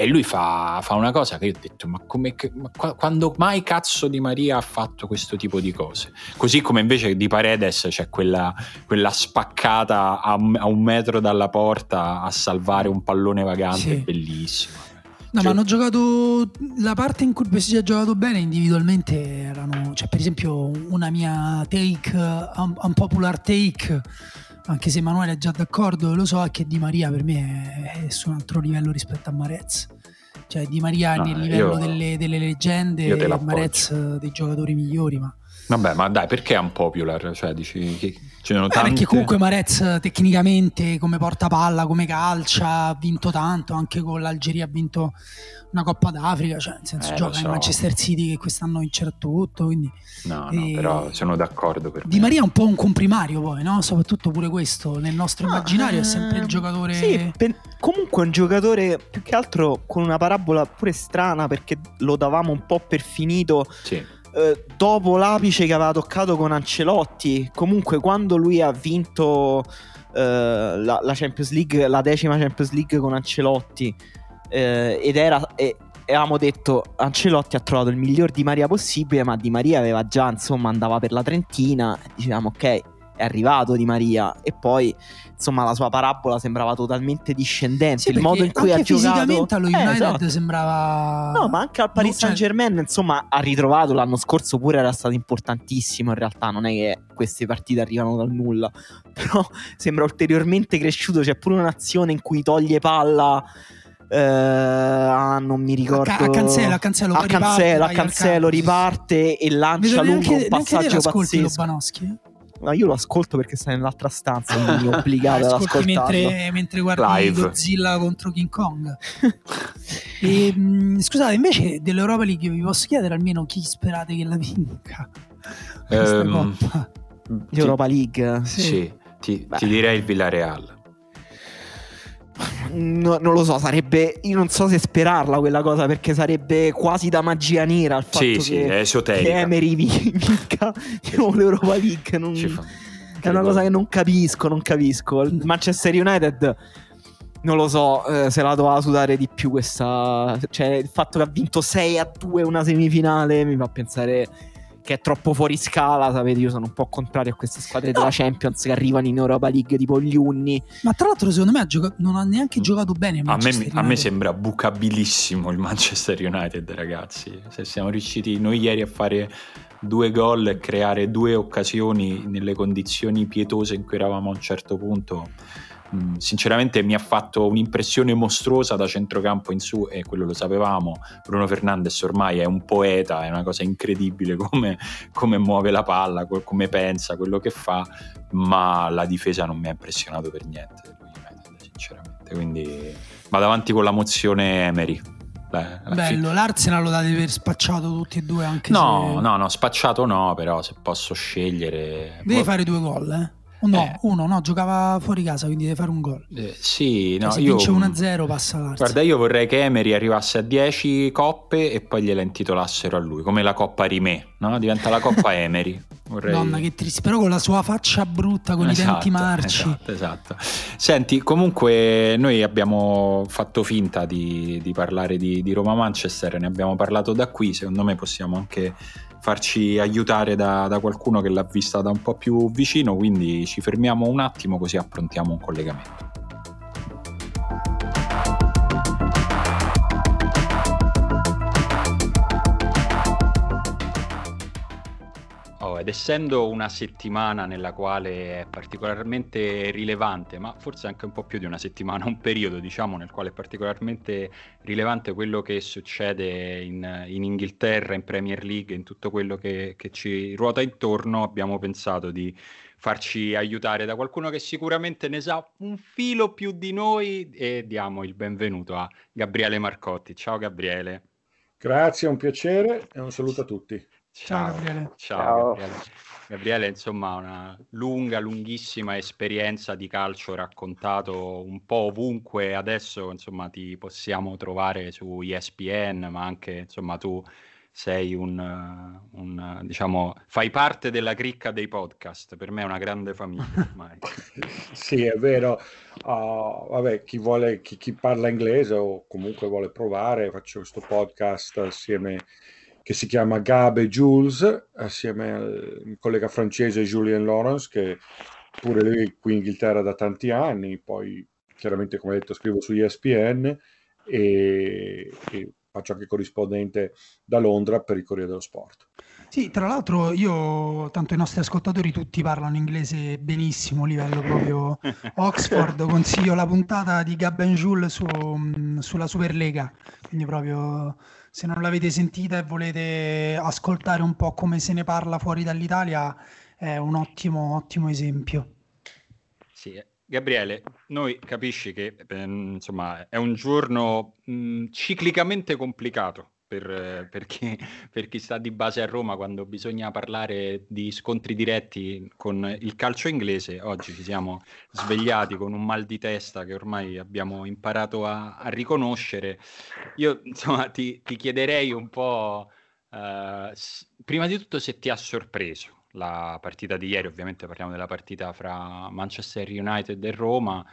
E lui fa, fa una cosa che io ho detto, ma, come, ma quando mai cazzo di Maria ha fatto questo tipo di cose? Così come invece di Paredes c'è quella, quella spaccata a, a, un metro dalla porta a salvare un pallone vagante, sì. bellissimo. No, cioè, ma hanno giocato la parte in cui PSG ha giocato bene individualmente erano, cioè per esempio una mia take, un, un popular take, anche se Emanuele è già d'accordo, lo so, è che Di Maria per me è, è su un altro livello rispetto a Marez. Cioè Di Maria no, nel livello io, delle, delle, leggende e Marez dei giocatori migliori, ma Vabbè, ma dai, perché è un popular? Cioè, dici che ci sono tanti. Perché comunque Marez tecnicamente come porta palla, come calcia, ha vinto tanto, anche con l'Algeria ha vinto una Coppa d'Africa, cioè nel senso eh, gioca so. in Manchester City che quest'anno vincerà tutto, quindi No, no, però sono d'accordo per Di me. Maria è un po' un comprimario poi, no? Soprattutto pure questo, nel nostro ah, immaginario è sempre il giocatore Sì, per, comunque è un giocatore più che altro con una parabola pure strana perché lo davamo un po' per finito. Sì eh, dopo l'apice che aveva toccato con Ancelotti, comunque quando lui ha vinto eh, la, la, Champions League, la decima Champions League con Ancelotti, eh, ed era... E, avevamo detto Ancelotti ha trovato il miglior Di Maria possibile, ma Di Maria aveva già, insomma, andava per la Trentina, dicevamo ok, è arrivato Di Maria e poi insomma la sua parabola sembrava totalmente discendente sì, il modo in cui ha giocato fisicamente allo United eh, esatto. sembrava no ma anche al Paris Saint Germain insomma ha ritrovato l'anno scorso pure era stato importantissimo in realtà non è che queste partite arrivano dal nulla però sembra ulteriormente cresciuto c'è pure un'azione in cui toglie palla Uh, ah, non mi ricordo. A, Cancelo, a Cancelo, a Cancelo, a Cancelo riparte e lancia lungo un passaggio pazzesco. No, io lo ascolto perché sta nell'altra stanza, quindi obbligato ad ascoltarlo. Mentre, mentre guardi Live. Godzilla contro King Kong. e, mh, mm, scusate, invece dell'Europa League vi posso chiedere almeno chi sperate che la vinca? Um, L'Europa League? Sì, sì ti, ti direi il Villarreal. No, non lo so, sarebbe. Io non so se sperarla quella cosa perché sarebbe quasi da magia nera il fatto sì, che, sì, è esoterica. che Emery vinca l'Europa League. Non, è una cosa che non capisco. Non capisco. Il Manchester United. Non lo so eh, se la doveva sudare di più questa. Cioè, il fatto che ha vinto 6 a 2 una semifinale mi fa pensare che è troppo fuori scala. Sapete, io sono un po' contrario a queste squadre no. della Champions che arrivano in Europa League tipo gli Unni. Ma tra l'altro, secondo me, gioca- non ha neanche giocato bene. A me, a me, sembra bucabilissimo il Manchester United, ragazzi. Se siamo riusciti noi ieri a fare due gol e creare due occasioni nelle condizioni pietose in cui eravamo a un certo punto Mm, sinceramente mi ha fatto un'impressione mostruosa da centrocampo in su e quello lo sapevamo. Bruno Fernandes ormai è un poeta, è una cosa incredibile come, come muove la palla, come pensa, quello che fa, ma la difesa non mi ha impressionato per niente, sinceramente. Quindi vado avanti con la mozione Emery. Beh, Bello, l'Arsenal lo date per spacciato tutti e due anche no, se... No, no, spacciato no, però se posso scegliere... Devi fare due gol, eh? No, eh. uno, no, giocava fuori casa, quindi deve fare un gol. Eh, sì, no, cioè, se io... vince 1-0 passa l'Arsenal. Guarda, io vorrei che Emery arrivasse a 10 coppe e poi gliela intitolassero a lui, come la Coppa Rimè, no? Diventa la Coppa Emery. Vorrei... Donna, che triste, però con la sua faccia brutta, con esatto, i denti marci. Esatto, esatto. Senti, comunque noi abbiamo fatto finta di, di parlare di, di Roma-Manchester, ne abbiamo parlato da qui, secondo me possiamo anche farci aiutare da, da qualcuno che l'ha vista da un po' più vicino, quindi ci fermiamo un attimo così approntiamo un collegamento. Ed essendo una settimana nella quale è particolarmente rilevante, ma forse anche un po' più di una settimana, un periodo diciamo nel quale è particolarmente rilevante quello che succede in, in Inghilterra, in Premier League, in tutto quello che, che ci ruota intorno, abbiamo pensato di farci aiutare da qualcuno che sicuramente ne sa un filo più di noi e diamo il benvenuto a Gabriele Marcotti. Ciao Gabriele. Grazie, un piacere e un saluto a tutti. Ciao, Gabriele. Ciao, Ciao. Gabriele. Gabriele, insomma, una lunga, lunghissima esperienza di calcio raccontato un po' ovunque. Adesso, insomma, ti possiamo trovare su ESPN, ma anche, insomma, tu sei un, un diciamo, fai parte della cricca dei podcast. Per me è una grande famiglia ormai. sì, è vero. Uh, vabbè, chi vuole, chi, chi parla inglese o comunque vuole provare, faccio questo podcast assieme che si chiama Gabe Jules, assieme al collega francese Julien Lawrence, che pure lui qui in Inghilterra da tanti anni, poi chiaramente come detto scrivo su ESPN e, e faccio anche corrispondente da Londra per il Corriere dello Sport. Sì, tra l'altro io, tanto i nostri ascoltatori tutti parlano inglese benissimo, livello proprio Oxford, consiglio la puntata di Gaben Jules su, sulla Superlega, quindi proprio se non l'avete sentita e volete ascoltare un po' come se ne parla fuori dall'Italia, è un ottimo, ottimo esempio. Sì, Gabriele, noi capisci che eh, insomma è un giorno mh, ciclicamente complicato per, per, chi, per, chi, sta di base a Roma quando bisogna parlare di scontri diretti con il calcio inglese. Oggi ci siamo svegliati con un mal di testa che ormai abbiamo imparato a, a riconoscere. Io insomma ti, ti chiederei un po', uh, prima di tutto se ti ha sorpreso la partita di ieri, ovviamente parliamo della partita fra Manchester United e Roma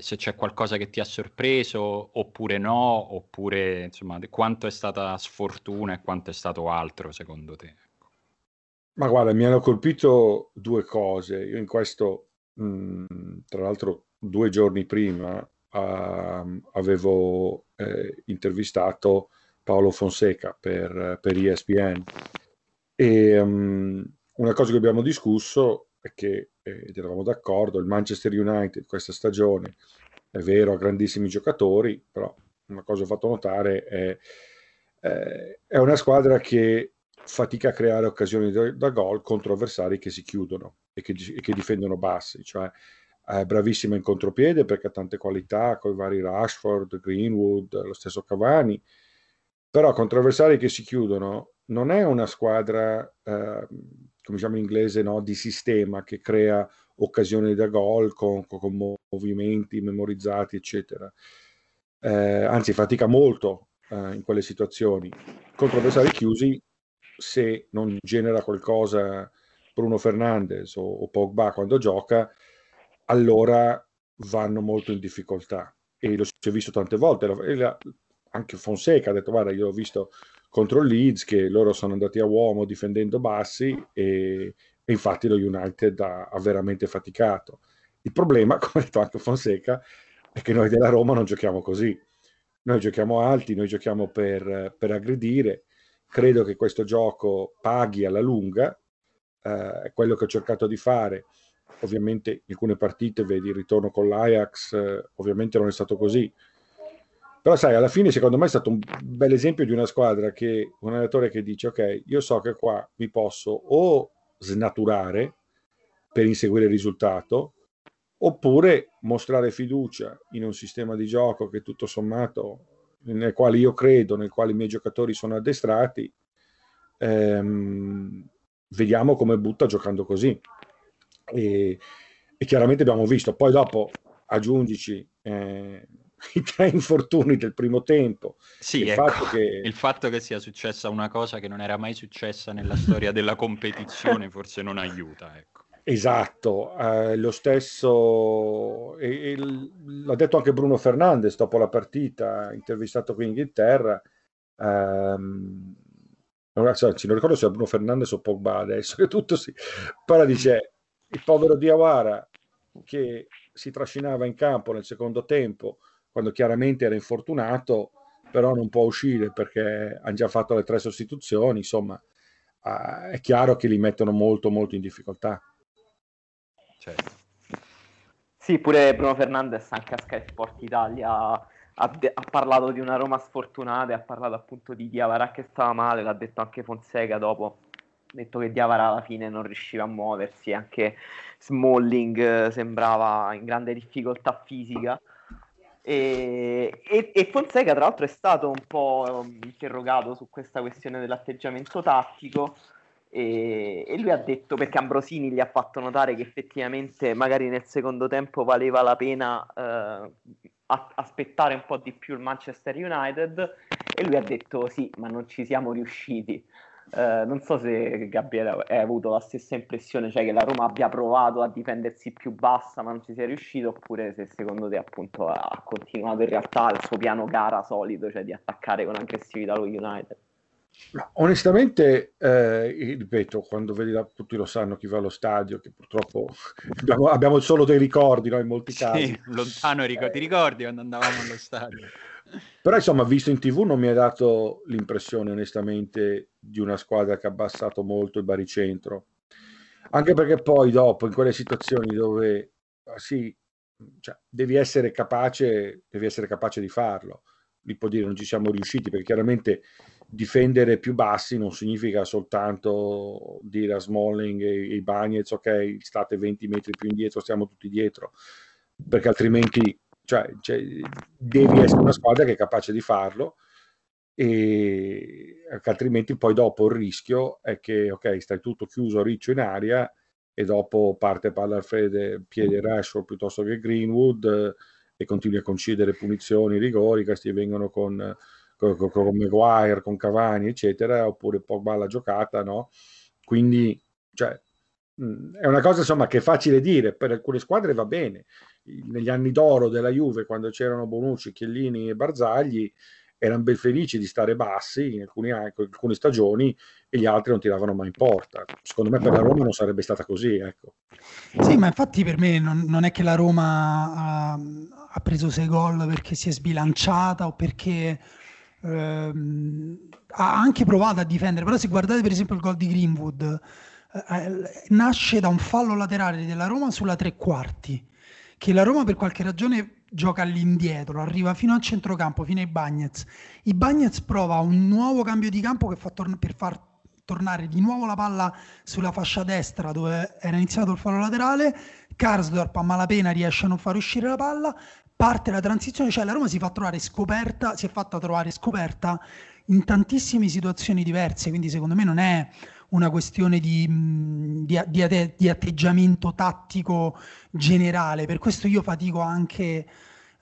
se c'è qualcosa che ti ha sorpreso oppure no, oppure insomma quanto è stata sfortuna e quanto è stato altro secondo te? Ecco. Ma guarda, mi hanno colpito due cose. Io in questo, mh, mhmm, tra l'altro, due giorni prima uh, avevo eh, intervistato Paolo Fonseca per, per ESPN e um, una cosa che abbiamo discusso è che ed eravamo d'accordo, il Manchester United questa stagione è vero, ha grandissimi giocatori, però una cosa ho fatto notare è, eh, è una squadra che fatica a creare occasioni da, da gol contro avversari che si chiudono e che, e che difendono bassi, cioè è bravissima in contropiede perché ha tante qualità, con i vari Rashford, Greenwood, lo stesso Cavani, però contro avversari che si chiudono non è una squadra eh, come diciamo in inglese, no, di sistema che crea occasioni da gol con, con movimenti memorizzati, eccetera. Eh, anzi, fatica molto eh, in quelle situazioni. Contro avversari chiusi, se non genera qualcosa Bruno Fernandes o, o Pogba quando gioca, allora vanno molto in difficoltà. E lo si è visto tante volte. Anche Fonseca ha detto: Guarda, io ho visto contro Leeds che loro sono andati a uomo difendendo bassi e, e infatti lo United ha, ha, veramente faticato. Il problema, come ha detto anche Fonseca, è che noi della Roma non giochiamo così. Noi giochiamo alti, noi giochiamo per, per aggredire. Credo che questo gioco paghi alla lunga, eh, quello che ho cercato di fare. Ovviamente in alcune partite, vedi il ritorno con l'Ajax, eh, ovviamente non è stato così però sai, alla fine secondo me è stato un bel esempio di una squadra che, un allenatore che dice ok, io so che qua mi posso o snaturare per inseguire il risultato, oppure mostrare fiducia in un sistema di gioco che tutto sommato, nel quale io credo, nel quale i miei giocatori sono addestrati, ehm, vediamo come butta giocando così. E, e, chiaramente abbiamo visto, poi dopo aggiungici... Eh, i tre infortuni del primo tempo. Sì, il, ecco, fatto che... il fatto che sia successa una cosa che non era mai successa nella storia della competizione forse non aiuta. Ecco. Esatto, eh, lo stesso, e, e, l'ha detto anche Bruno Fernandes dopo la partita, intervistato qui in Inghilterra, ehm, non, non ricordo se è Bruno Fernandes o Pogba adesso, che tutto si... Però dice, il povero Diawara che si trascinava in campo nel secondo tempo, quando chiaramente era infortunato, però non può uscire perché hanno già fatto le tre sostituzioni, insomma, uh, è chiaro che li mettono molto molto in difficoltà. Certo. Sì, pure Bruno Fernandes anche a Sky Sport Italia ha, de- ha, parlato di una Roma sfortunata e ha parlato appunto di Diavara che stava male, l'ha detto anche Fonseca dopo, ha detto che Diavara alla fine non riusciva a muoversi, anche Smalling eh, sembrava in grande difficoltà fisica. E, e, e, Fonseca, tra l'altro, è stato un po' interrogato su questa questione dell'atteggiamento tattico. E, e, lui ha detto perché Ambrosini gli ha fatto notare che effettivamente magari nel secondo tempo valeva la pena eh, a- aspettare un po' di più il Manchester United e lui ha detto sì ma non ci siamo riusciti Uh, non so se Gabriele hai avuto la stessa impressione, cioè che la Roma abbia provato a difendersi più bassa ma non ci sia riuscito, oppure se secondo te appunto ha continuato in realtà il suo piano gara solito, cioè di attaccare con aggressività lo United. Onestamente, eh, ripeto, quando vedi la, tutti lo sanno chi va allo stadio, che purtroppo abbiamo, abbiamo solo dei ricordi no, in molti casi. Sì, lontano ricordi, eh, ti ricordi quando andavamo allo stadio? Però insomma, visto in tv non mi ha dato l'impressione onestamente di una squadra che ha abbassato molto il baricentro. Anche perché poi dopo, in quelle situazioni dove ah, sì, cioè, devi, essere capace, devi essere capace di farlo. Lì può dire non ci siamo riusciti, perché chiaramente difendere più bassi non significa soltanto dire a Smalling e i Bagnets ok, state 20 metri più indietro, stiamo tutti dietro, perché altrimenti cioè, cioè, devi essere una squadra che è capace di farlo e altrimenti poi dopo il rischio è che ok stai tutto chiuso riccio in aria e dopo parte palla al fede piede Rashford piuttosto che Greenwood eh, e continui a concedere punizioni, rigori, questi vengono con, con, con, con Maguire, con Cavani eccetera oppure Pogba la giocata no? quindi cioè, mh, è una cosa insomma che è facile dire per alcune squadre va bene negli anni d'oro della Juve, quando c'erano Bonucci, Chiellini e Barzagli, erano ben felici di stare bassi in alcuni, in alcune stagioni e gli altri non tiravano mai in porta. Secondo me per la Roma non sarebbe stata così. Ecco. Sì, ma infatti per me non, non è che la Roma ha, ha, preso sei gol perché si è sbilanciata o perché ehm, ha anche provato a difendere, però se guardate per esempio il gol di Greenwood, eh, eh nasce da un fallo laterale della Roma sulla tre quarti che la Roma per qualche ragione gioca all'indietro, arriva fino al centrocampo, fino ai Bagnets. I Bagnets prova un nuovo cambio di campo che fa tor- per far tornare di nuovo la palla sulla fascia destra dove era iniziato il fallo laterale. Karsdorp a malapena riesce a non far uscire la palla, parte la transizione, cioè la Roma si fa trovare scoperta, si è fatta trovare scoperta in tantissime situazioni diverse, quindi secondo me non è una questione di, di, di, di, atteggiamento tattico generale. Per questo io fatico anche eh,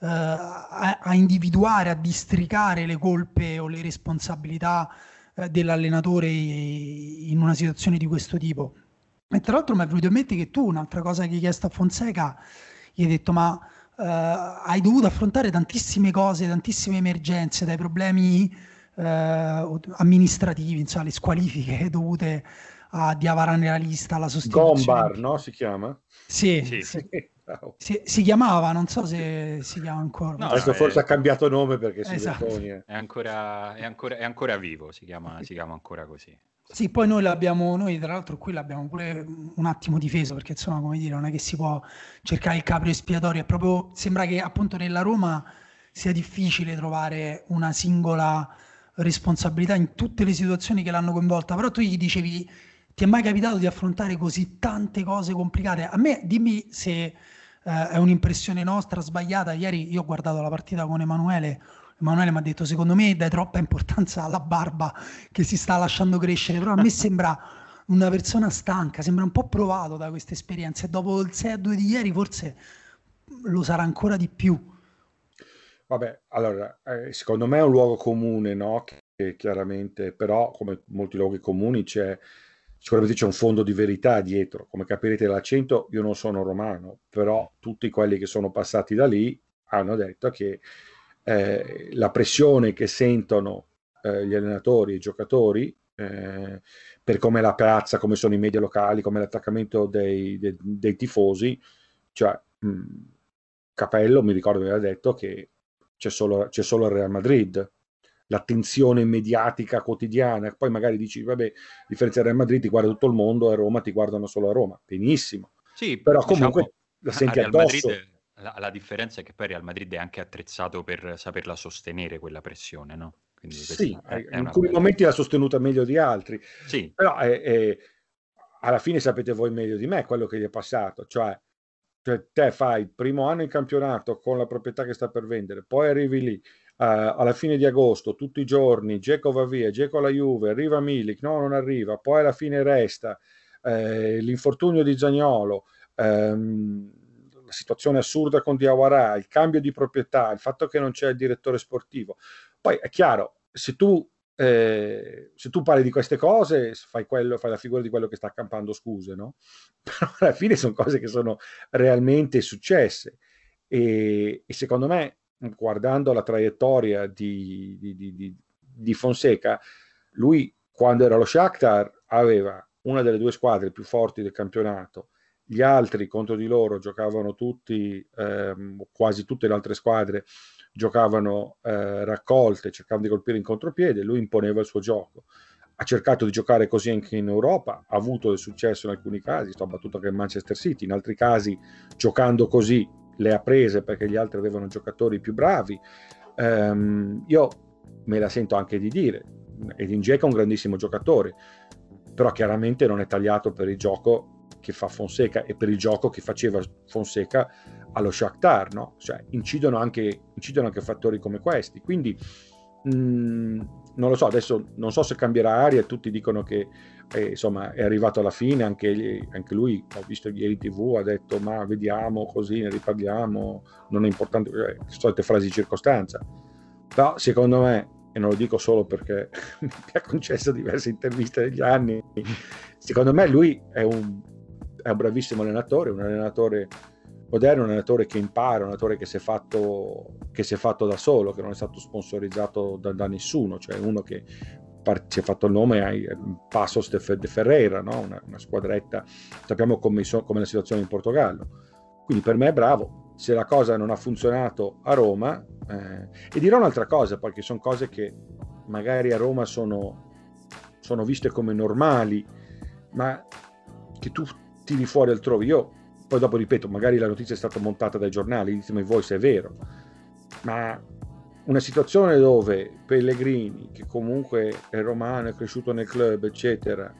a, a, individuare, a districare le colpe o le responsabilità eh, dell'allenatore in una situazione di questo tipo. E tra l'altro mi è venuto in mente che tu, un'altra cosa che hai chiesto a Fonseca, gli hai detto ma eh, hai dovuto affrontare tantissime cose, tantissime emergenze, dai problemi eh, amministrativi, insomma, le squalifiche dovute a Diavara nella lista, la sostituzione. Gombar, no? Si chiama? Sì, sì. sì. Si, si, chiamava, non so se si chiama ancora. No, Adesso forse è... ha cambiato nome perché si esatto. è, ancora, è, ancora, è ancora vivo, si chiama, si chiama ancora così. Sì, poi noi l'abbiamo, noi tra l'altro qui l'abbiamo pure un attimo difeso perché insomma, come dire, non è che si può cercare il capro espiatorio, è proprio, sembra che appunto nella Roma sia difficile trovare una singola responsabilità in tutte le situazioni che l'hanno coinvolta, però tu gli dicevi ti è mai capitato di affrontare così tante cose complicate? A me dimmi se eh, è un'impressione nostra sbagliata. Ieri io ho guardato la partita con Emanuele. Emanuele mi ha detto: Secondo me dai troppa importanza alla barba che si sta lasciando crescere. Però a me sembra una persona stanca, sembra un po' provato da queste esperienze. Dopo il 6 2 di ieri, forse lo sarà ancora di più. Vabbè, allora, eh, secondo me è un luogo comune, no? Che chiaramente, però, come molti luoghi comuni, c'è sicuramente c'è un fondo di verità dietro. Come capirete dall'accento, io non sono romano, però tutti quelli che sono passati da lì hanno detto che eh, la pressione che sentono eh, gli allenatori e i giocatori eh, per come la piazza, come sono i media locali, come l'attaccamento dei, dei, dei tifosi, cioè mh, Capello mi ricordo che aveva detto che c'è solo, c'è solo il Real Madrid, l'attenzione mediatica quotidiana, poi magari dici, vabbè, differenza del Real Madrid ti guarda tutto il mondo, a Roma ti guardano solo a Roma, benissimo. Sì, però diciamo, comunque la senti addosso. Madrid, la, la, differenza è che poi Real Madrid è anche attrezzato per saperla sostenere quella pressione, no? Quindi sì, è, è in alcuni bella... momenti l'ha sostenuta meglio di altri, sì. però è, è, alla fine sapete voi meglio di me quello che gli è passato, cioè, cioè te fai il primo anno in campionato con la proprietà che sta per vendere, poi arrivi lì, Uh, alla fine di agosto, tutti i giorni, Geco va via, Geco alla Juve, arriva Milik, no, non arriva, poi alla fine resta, eh, l'infortunio di Zagnolo, ehm, la situazione assurda con Diawara, il cambio di proprietà, il fatto che non c'è il direttore sportivo. Poi è chiaro, se tu, eh, se tu parli di queste cose, fai, quello, fai la figura di quello che sta accampando scuse, no? Però alla fine sono cose che sono realmente successe. E, e secondo me guardando la traiettoria di, di, di, di, Fonseca, lui quando era lo Shakhtar aveva una delle due squadre più forti del campionato, gli altri contro di loro giocavano tutti, ehm, quasi tutte le altre squadre giocavano eh, raccolte, cercando di colpire in contropiede, lui imponeva il suo gioco. Ha cercato di giocare così anche in Europa, ha avuto del successo in alcuni casi, sto battuto anche in Manchester City, in altri casi giocando così le ha prese perché gli altri avevano giocatori più bravi. Um, io me la sento anche di dire, Edin Dzeko è un grandissimo giocatore, però chiaramente non è tagliato per il gioco che fa Fonseca e per il gioco che faceva Fonseca allo Shakhtar, no? Cioè, incidono anche, incidono anche fattori come questi. Quindi, mh, mm, non lo so, adesso non so se cambierà aria, tutti dicono che e, insomma è arrivato alla fine, anche, anche, lui, ho visto ieri tv, ha detto ma vediamo così, ne riparliamo, non è importante, eh, solite frasi di circostanza. Però secondo me, e non lo dico solo perché mi ha concesso diverse interviste negli anni, secondo me lui è un, è un bravissimo allenatore, un allenatore moderno, un allenatore che impara, un allenatore che si, fatto, che si è fatto, da solo, che non è stato sponsorizzato da, da nessuno, cioè uno che si è fatto il nome ai Passos de Ferreira, no? una, una, squadretta, sappiamo come, come la situazione in Portogallo. Quindi per me è bravo. Se la cosa non ha funzionato a Roma, eh, e dirò un'altra cosa, perché sono cose che magari a Roma sono, sono viste come normali, ma che tu tiri fuori altrove. Io poi dopo ripeto, magari la notizia è stata montata dai giornali, ditemi voi se è vero, ma una situazione dove Pellegrini, che comunque è romano, è cresciuto nel club, eccetera,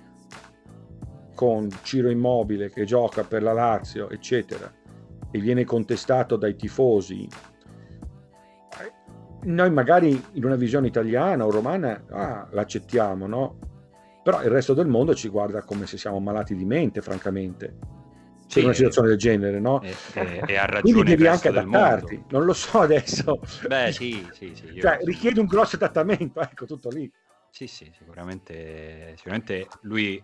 con Ciro Immobile che gioca per la Lazio, eccetera, e viene contestato dai tifosi, noi magari in una visione italiana o romana ah, l'accettiamo, no? Però il resto del mondo ci guarda come se siamo malati di mente, francamente sì, in una situazione del genere, no? E, e, e ha ragione Quindi devi anche adattarti, non lo so adesso. Beh, sì, sì, sì. Cioè, richiede un grosso adattamento, ecco, tutto lì. Sì, sì, sicuramente, sicuramente lui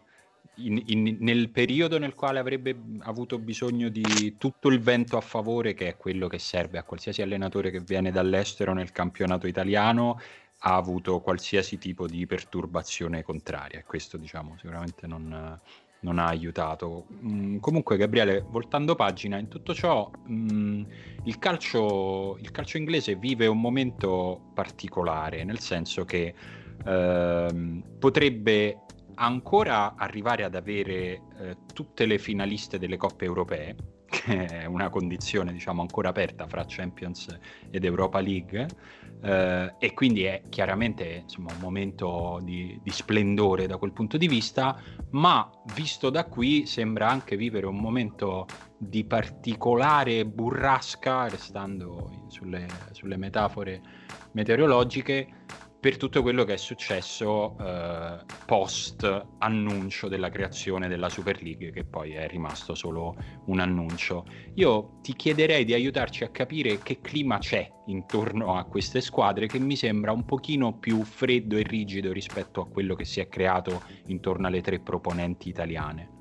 in, in, nel periodo nel quale avrebbe avuto bisogno di tutto il vento a favore, che è quello che serve a qualsiasi allenatore che viene dall'estero nel campionato italiano, ha avuto qualsiasi tipo di perturbazione contraria. E questo, diciamo, sicuramente non non ha aiutato. Mm, comunque, Gabriele, voltando pagina, in tutto ciò mm, il, calcio, il, calcio, inglese vive un momento particolare, nel senso che eh, potrebbe ancora arrivare ad avere eh, tutte le finaliste delle coppe europee, che è una condizione diciamo ancora aperta fra Champions ed Europa League eh, e quindi è chiaramente insomma, un momento di, di, splendore da quel punto di vista, ma visto da qui sembra anche vivere un momento di particolare burrasca, restando sulle, sulle metafore meteorologiche, per tutto quello che è successo eh, post annuncio della creazione della Super League, che poi è rimasto solo un annuncio. Io ti chiederei di aiutarci a capire che clima c'è intorno a queste squadre, che mi sembra un pochino più freddo e rigido rispetto a quello che si è creato intorno alle tre proponenti italiane.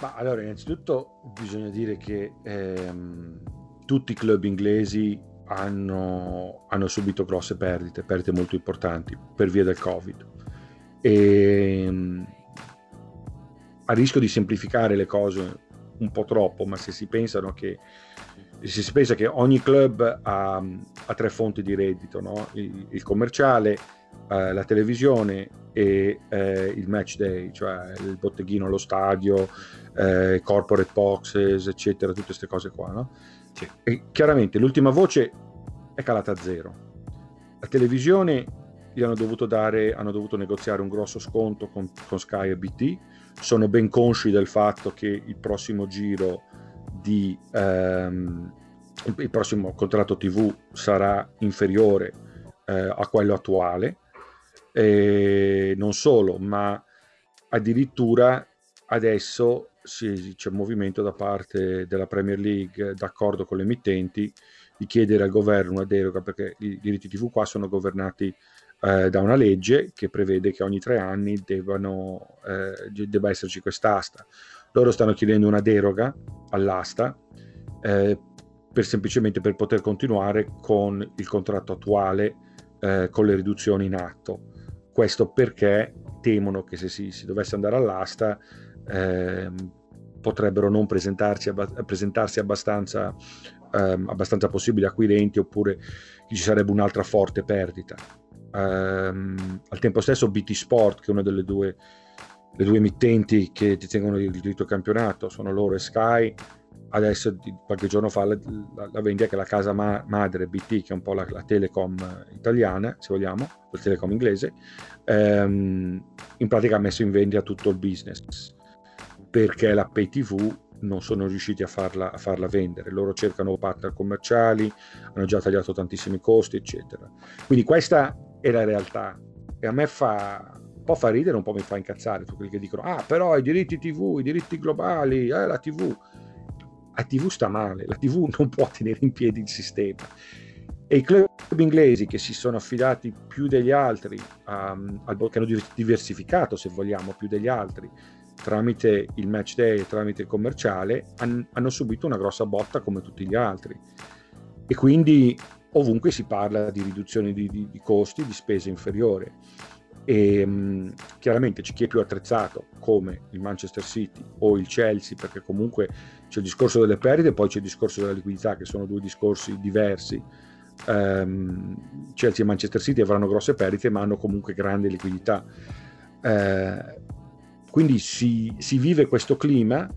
Ma allora, innanzitutto bisogna dire che ehm, tutti i club inglesi hanno, hanno subito grosse perdite, perdite molto importanti per via del Covid. E, ehm, a rischio di semplificare le cose un po' troppo, ma se si che se si pensa che ogni club ha, ha tre fonti di reddito, no? il, il, commerciale, eh, la televisione e eh, il match day, cioè il botteghino allo stadio, eh, corporate boxes, eccetera, tutte queste cose qua. No? Sì. E chiaramente l'ultima voce è calata a zero. La televisione gli hanno dovuto, dare, hanno dovuto negoziare un grosso sconto con, con Sky e BT, sono ben consci del fatto che il prossimo giro di ehm, il prossimo contratto TV sarà inferiore eh, a quello attuale. E non solo, ma addirittura adesso si, c'è un movimento da parte della Premier League, d'accordo con le emittenti, di chiedere al governo una deroga perché i diritti TV qua sono governati eh, da una legge che prevede che ogni tre anni debbano, eh, debba esserci quest'asta. Loro stanno chiedendo una deroga all'asta eh, per semplicemente per poter continuare con il contratto attuale eh, con le riduzioni in atto. Questo perché temono che se si, si dovesse andare all'asta eh, potrebbero non presentarsi, abba- presentarsi abbastanza, ehm, abbastanza possibili acquirenti oppure ci sarebbe un'altra forte perdita. Ehm, al tempo stesso BT Sport, che è una delle due, due emittenti che detengono il diritto campionato, sono loro e Sky, adesso qualche giorno fa la, la, la vende anche la casa ma- madre BT che è un po' la, la, Telecom italiana se vogliamo, la Telecom inglese ehm, in pratica ha messo in vendita tutto il business perché la pay tv non sono riusciti a farla, a farla vendere. Loro cercano partner commerciali hanno già tagliato tantissimi costi eccetera. Quindi questa è la realtà. E a me fa un po' fa ridere un po' mi fa incazzare tu quelli che dicono ah però i diritti tv i diritti globali eh, la tv. La TV sta male, la TV non può tenere in piedi il sistema. E i club inglesi che si sono affidati più degli altri, um, al, che hanno diversificato, se vogliamo, più degli altri, tramite il match day e tramite il commerciale, han, hanno subito una grossa botta come tutti gli altri. E quindi ovunque si parla di riduzione di, di, di costi, di spese inferiore. E um, chiaramente c'è chi è più attrezzato come il Manchester City o il Chelsea perché comunque c'è il discorso delle perdite e poi c'è il discorso della liquidità che sono due discorsi diversi. Um, Chelsea e Manchester City avranno grosse perdite ma hanno comunque grande liquidità. Uh, quindi si, si vive questo clima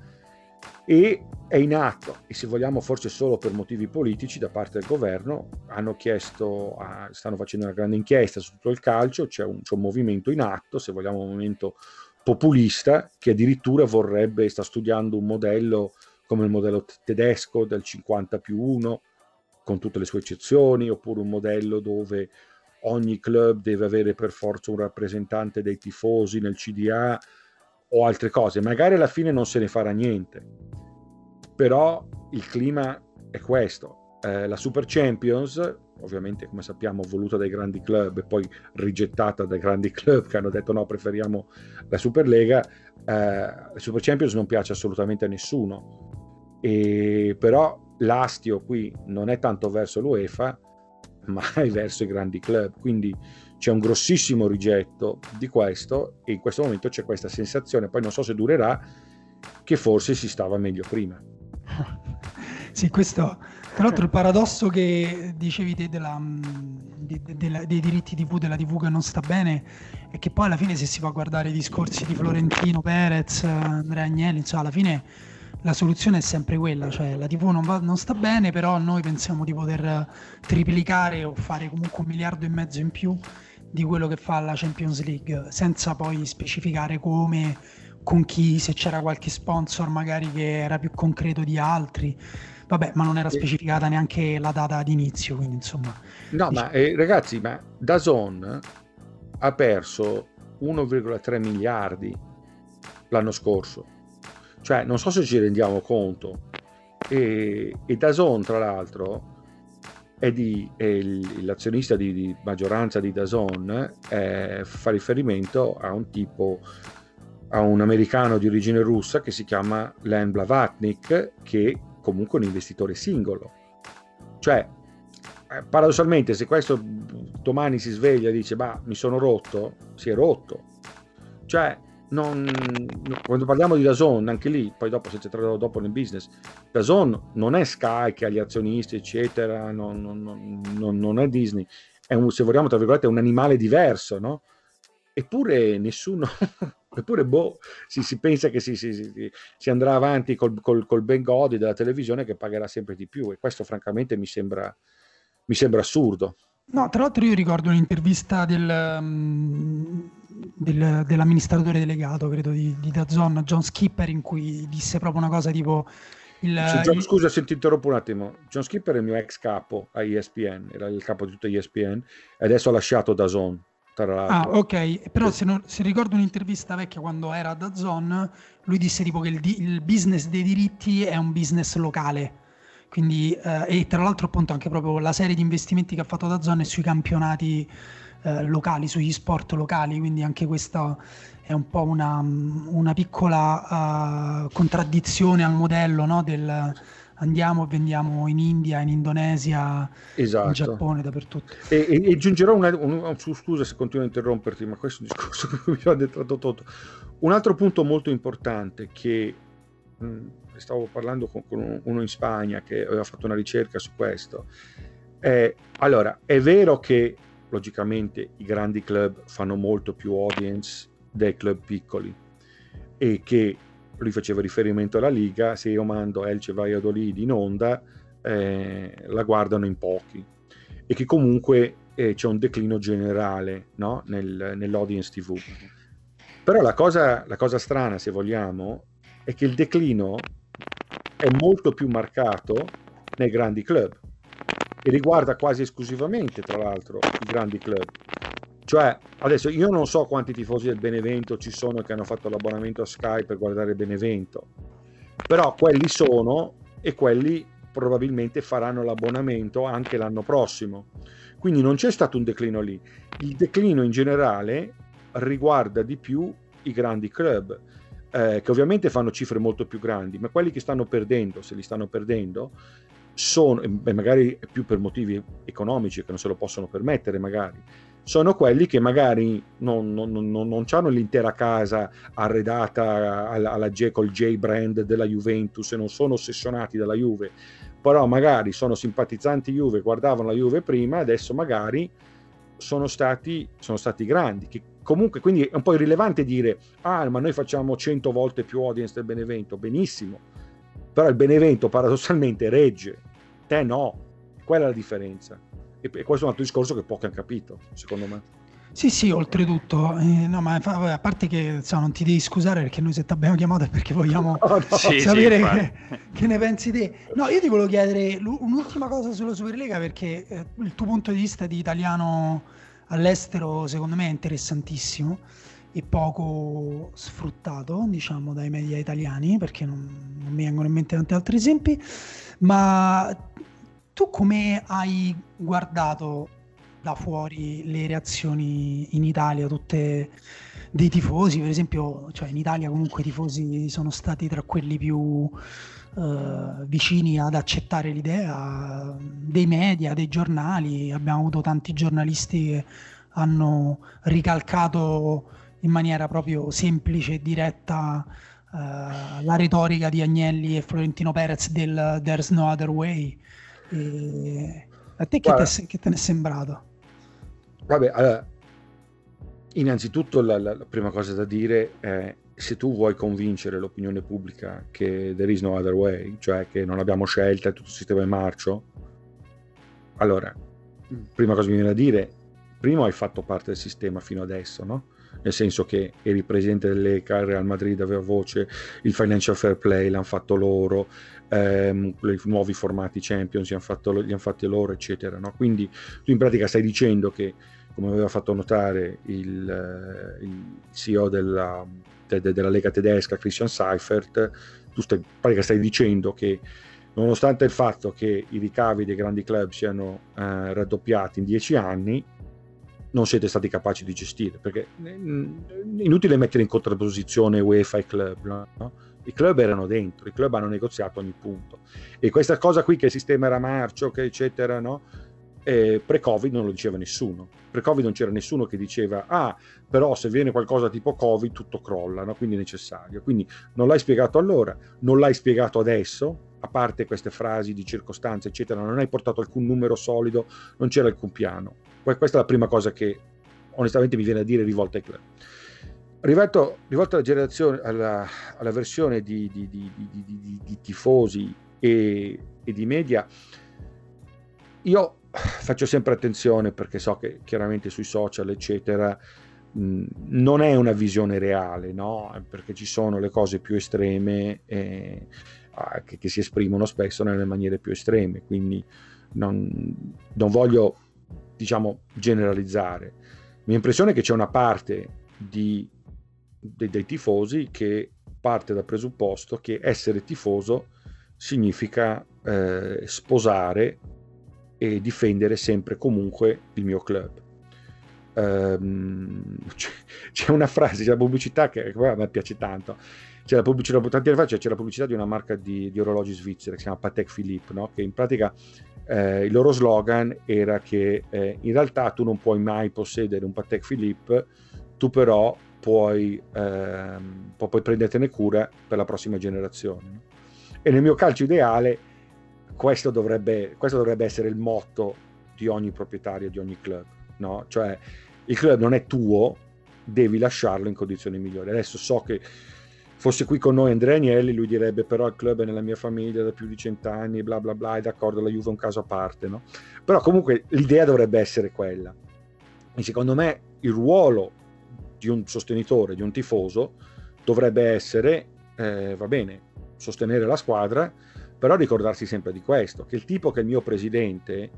e è in atto. E se vogliamo forse solo per motivi politici da parte del governo hanno chiesto, a, stanno facendo una grande inchiesta su tutto il calcio, c'è un, c'è un, movimento in atto, se vogliamo un movimento populista che addirittura vorrebbe, sta studiando un modello come il modello tedesco del 50 più 1 con tutte le sue eccezioni oppure un modello dove ogni club deve avere per forza un rappresentante dei tifosi nel CDA o altre cose, magari alla fine non se ne farà niente, però il clima è questo. Eh, la Super Champions, ovviamente come sappiamo voluta dai grandi club e poi rigettata dai grandi club che hanno detto no, preferiamo la Superlega, eh, la Super Champions non piace assolutamente a nessuno, e, però l'astio qui non è tanto verso l'UEFA, ma è verso i grandi club, quindi c'è un grossissimo rigetto di questo e in questo momento c'è questa sensazione, poi non so se durerà, che forse si stava meglio prima. sì, questo tra l'altro il paradosso che dicevi te della, de, de, de, dei diritti TV della TV che non sta bene è che poi alla fine se si va a guardare i discorsi di Florentino Perez, Andrea Agnelli, cioè alla fine la soluzione è sempre quella, cioè la TV non, va, non, sta bene, però noi pensiamo di poter triplicare o fare comunque un miliardo e mezzo in più di quello che fa la Champions League, senza poi specificare come, con chi, se c'era qualche sponsor magari che era più concreto di altri. Vabbè, ma non era specificata neanche la data d'inizio, quindi insomma... No, diciamo... ma eh, ragazzi, ma Dazon ha perso 1,3 miliardi l'anno scorso. Cioè, non so se ci rendiamo conto. E, e Dazon, tra l'altro, è, di, è l'azionista di, di, maggioranza di Dazon eh, fa riferimento a un tipo a un americano di origine russa che si chiama Len Blavatnik che comunque è un investitore singolo. Cioè eh, paradossalmente se questo domani si sveglia e dice ma mi sono rotto si è rotto. Cioè, non, quando parliamo di Dazon, anche lì, poi dopo se c'è dopo nel business, Dazon non è Sky che ha gli azionisti, eccetera, non, non, non, non è Disney, è un, se vogliamo, tra virgolette, un animale diverso, no? Eppure nessuno, eppure boh, si, si pensa che si, si, si, andrà avanti col, col, col ben godi della televisione che pagherà sempre di più e questo francamente mi sembra, mi sembra assurdo. No, tra l'altro io ricordo un'intervista del, um, del, dell'amministratore delegato, credo, di, di Dazon, John Skipper, in cui disse proprio una cosa tipo... Il, John, il... Scusa se ti interrompo un attimo. John Skipper è il mio ex capo a ESPN, era il capo di tutta ESPN e adesso ha lasciato Dazon. Ah, ok, però se, non, se, ricordo un'intervista vecchia quando era a Dazon, lui disse tipo che il, il business dei diritti è un business locale quindi, eh, e tra l'altro appunto anche proprio la serie di investimenti che ha fatto da Zone è sui campionati eh, locali, sugli sport locali, quindi anche questa è un po' una, una piccola uh, contraddizione al modello no? del andiamo e vendiamo in India, in Indonesia, esatto. in Giappone, dappertutto. E, e, e aggiungerò una, un, scusa se continuo a interromperti, ma questo è un discorso che mi ha detto tutto. Un altro punto molto importante che mh, stavo parlando con, con, uno in Spagna che aveva fatto una ricerca su questo. Eh, allora, è vero che logicamente i grandi club fanno molto più audience dei club piccoli e che lui faceva riferimento alla Liga, se io mando Elce Valladolid in onda eh, la guardano in pochi e che comunque eh, c'è un declino generale no? Nel, nell'audience TV. Però la cosa, la cosa strana, se vogliamo, è che il declino è molto più marcato nei grandi club e riguarda quasi esclusivamente, tra l'altro, i grandi club. Cioè, adesso io non so quanti tifosi del Benevento ci sono che hanno fatto l'abbonamento a Sky per guardare Benevento, però quelli sono e quelli probabilmente faranno l'abbonamento anche l'anno prossimo. Quindi non c'è stato un declino lì. Il declino in generale riguarda di più i grandi club eh, che ovviamente fanno cifre molto più grandi, ma quelli che stanno perdendo, se li stanno perdendo, sono, e magari più per motivi economici che non se lo possono permettere, magari, sono quelli che magari non, non, non, non hanno l'intera casa arredata alla, alla J, col J brand della Juventus e non sono ossessionati dalla Juve, però magari sono simpatizzanti Juve, guardavano la Juve prima, adesso magari sono stati, sono stati grandi, che comunque quindi è un po' irrilevante dire ah ma noi facciamo 100 volte più audience del Benevento benissimo. Però il Benevento paradossalmente regge te no. Quella è la differenza. E, questo è un altro discorso che pochi hanno capito secondo me. Sì, sì, oltretutto, eh, no, ma a parte che insomma, non ti devi scusare perché noi se ti abbiamo chiamato è perché vogliamo oh, no. sì, sapere sì, che, che, ne pensi te. No, io ti volevo chiedere un'ultima cosa sulla Superlega perché eh, il tuo punto di vista di italiano all'estero secondo me è interessantissimo e poco sfruttato diciamo dai media italiani perché non, non mi vengono in mente tanti altri esempi ma tu come hai guardato da fuori le reazioni in Italia tutte dei tifosi per esempio cioè in Italia comunque i tifosi sono stati tra quelli più eh, vicini ad accettare l'idea dei media, dei giornali. Abbiamo avuto tanti giornalisti che hanno ricalcato in maniera proprio semplice e diretta uh, la retorica di Agnelli e Florentino Perez del There's no other way. E a te che, te che, te ne è sembrato? Vabbè, allora, innanzitutto la, la, la prima cosa da dire è se tu vuoi convincere l'opinione pubblica che there is no other way, cioè che non abbiamo scelta, tutto il sistema è marcio, allora, prima cosa mi viene da dire, prima hai fatto parte del sistema fino adesso, no? Nel senso che eri presidente dell'ECA, il Real Madrid aveva voce, il Financial Fair Play l'hanno fatto loro, ehm, i nuovi formati Champions li hanno, fatto, li hanno fatti loro, eccetera. No? Quindi tu in pratica stai dicendo che, come aveva fatto notare il, eh, il CEO della, de, de, della Lega tedesca, Christian Seifert, tu stai, pratica stai dicendo che nonostante il fatto che i ricavi dei grandi club siano eh, raddoppiati in dieci anni, non siete stati capaci di gestire, perché è inutile mettere in contrapposizione UEFA e club, no? i club erano dentro, i club hanno negoziato ogni punto e questa cosa qui che il sistema era marcio, che eccetera, no? eh, pre-Covid non lo diceva nessuno. Pre-Covid non c'era nessuno che diceva, ah, però se viene qualcosa tipo Covid tutto crolla, no? quindi è necessario. Quindi non l'hai spiegato allora, non l'hai spiegato adesso, a parte queste frasi di circostanze, eccetera, non hai portato alcun numero solido, non c'era alcun piano. Questa è la prima cosa che onestamente mi viene a dire rivolta ai club. Rivolto, rivolto alla, alla, alla versione di, di, di, di tifosi e, e, di media, io faccio sempre attenzione perché so che chiaramente sui social, eccetera, non è una visione reale, no? perché ci sono le cose più estreme eh, che, che, si esprimono spesso nelle maniere più estreme, quindi non, non voglio diciamo generalizzare. La mia impressione che c'è una parte di, dei, dei tifosi che parte dal presupposto che essere tifoso significa eh, sposare e difendere sempre e comunque il mio club. Um, c'è, una frase, c'è la pubblicità che, a me piace tanto. C'è la pubblicità, tanti anni fa la pubblicità di una marca di, di orologi svizzera che si chiama Patek Philippe, no? che in pratica eh, il loro slogan era che eh, in realtà tu non puoi mai possedere un Patek Philippe, tu però puoi, ehm, puoi prendertene cura per la prossima generazione. E nel mio calcio ideale questo dovrebbe, questo dovrebbe essere il motto di ogni proprietario, di ogni club. No? Cioè il club non è tuo, devi lasciarlo in condizioni migliori. Adesso so che fosse qui con noi Andrea Agnelli, lui direbbe però il club è nella mia famiglia da più di cent'anni, bla bla bla, è d'accordo, la Juve è un caso a parte, no? Però comunque l'idea dovrebbe essere quella. E secondo me il ruolo di un sostenitore, di un tifoso, dovrebbe essere, eh, va bene, sostenere la squadra, però ricordarsi sempre di questo, che il tipo che è il mio presidente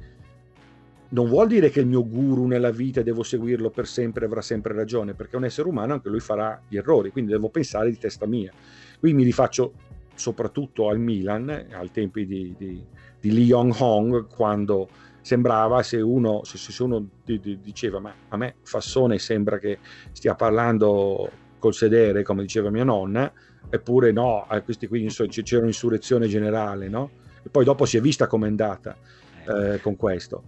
non vuol dire che il mio guru nella vita devo seguirlo per sempre, avrà sempre ragione, perché un essere umano, anche lui farà gli errori, quindi devo pensare di testa mia. Qui mi rifaccio soprattutto al Milan, ai tempi di, di, di Lee Yong-hong, quando sembrava se uno, se, se uno diceva ma a me Fassone sembra che stia parlando col sedere, come diceva mia nonna, eppure no, a questi qui c'era un'insurrezione generale, no? E poi dopo si è vista com'è andata eh, con questo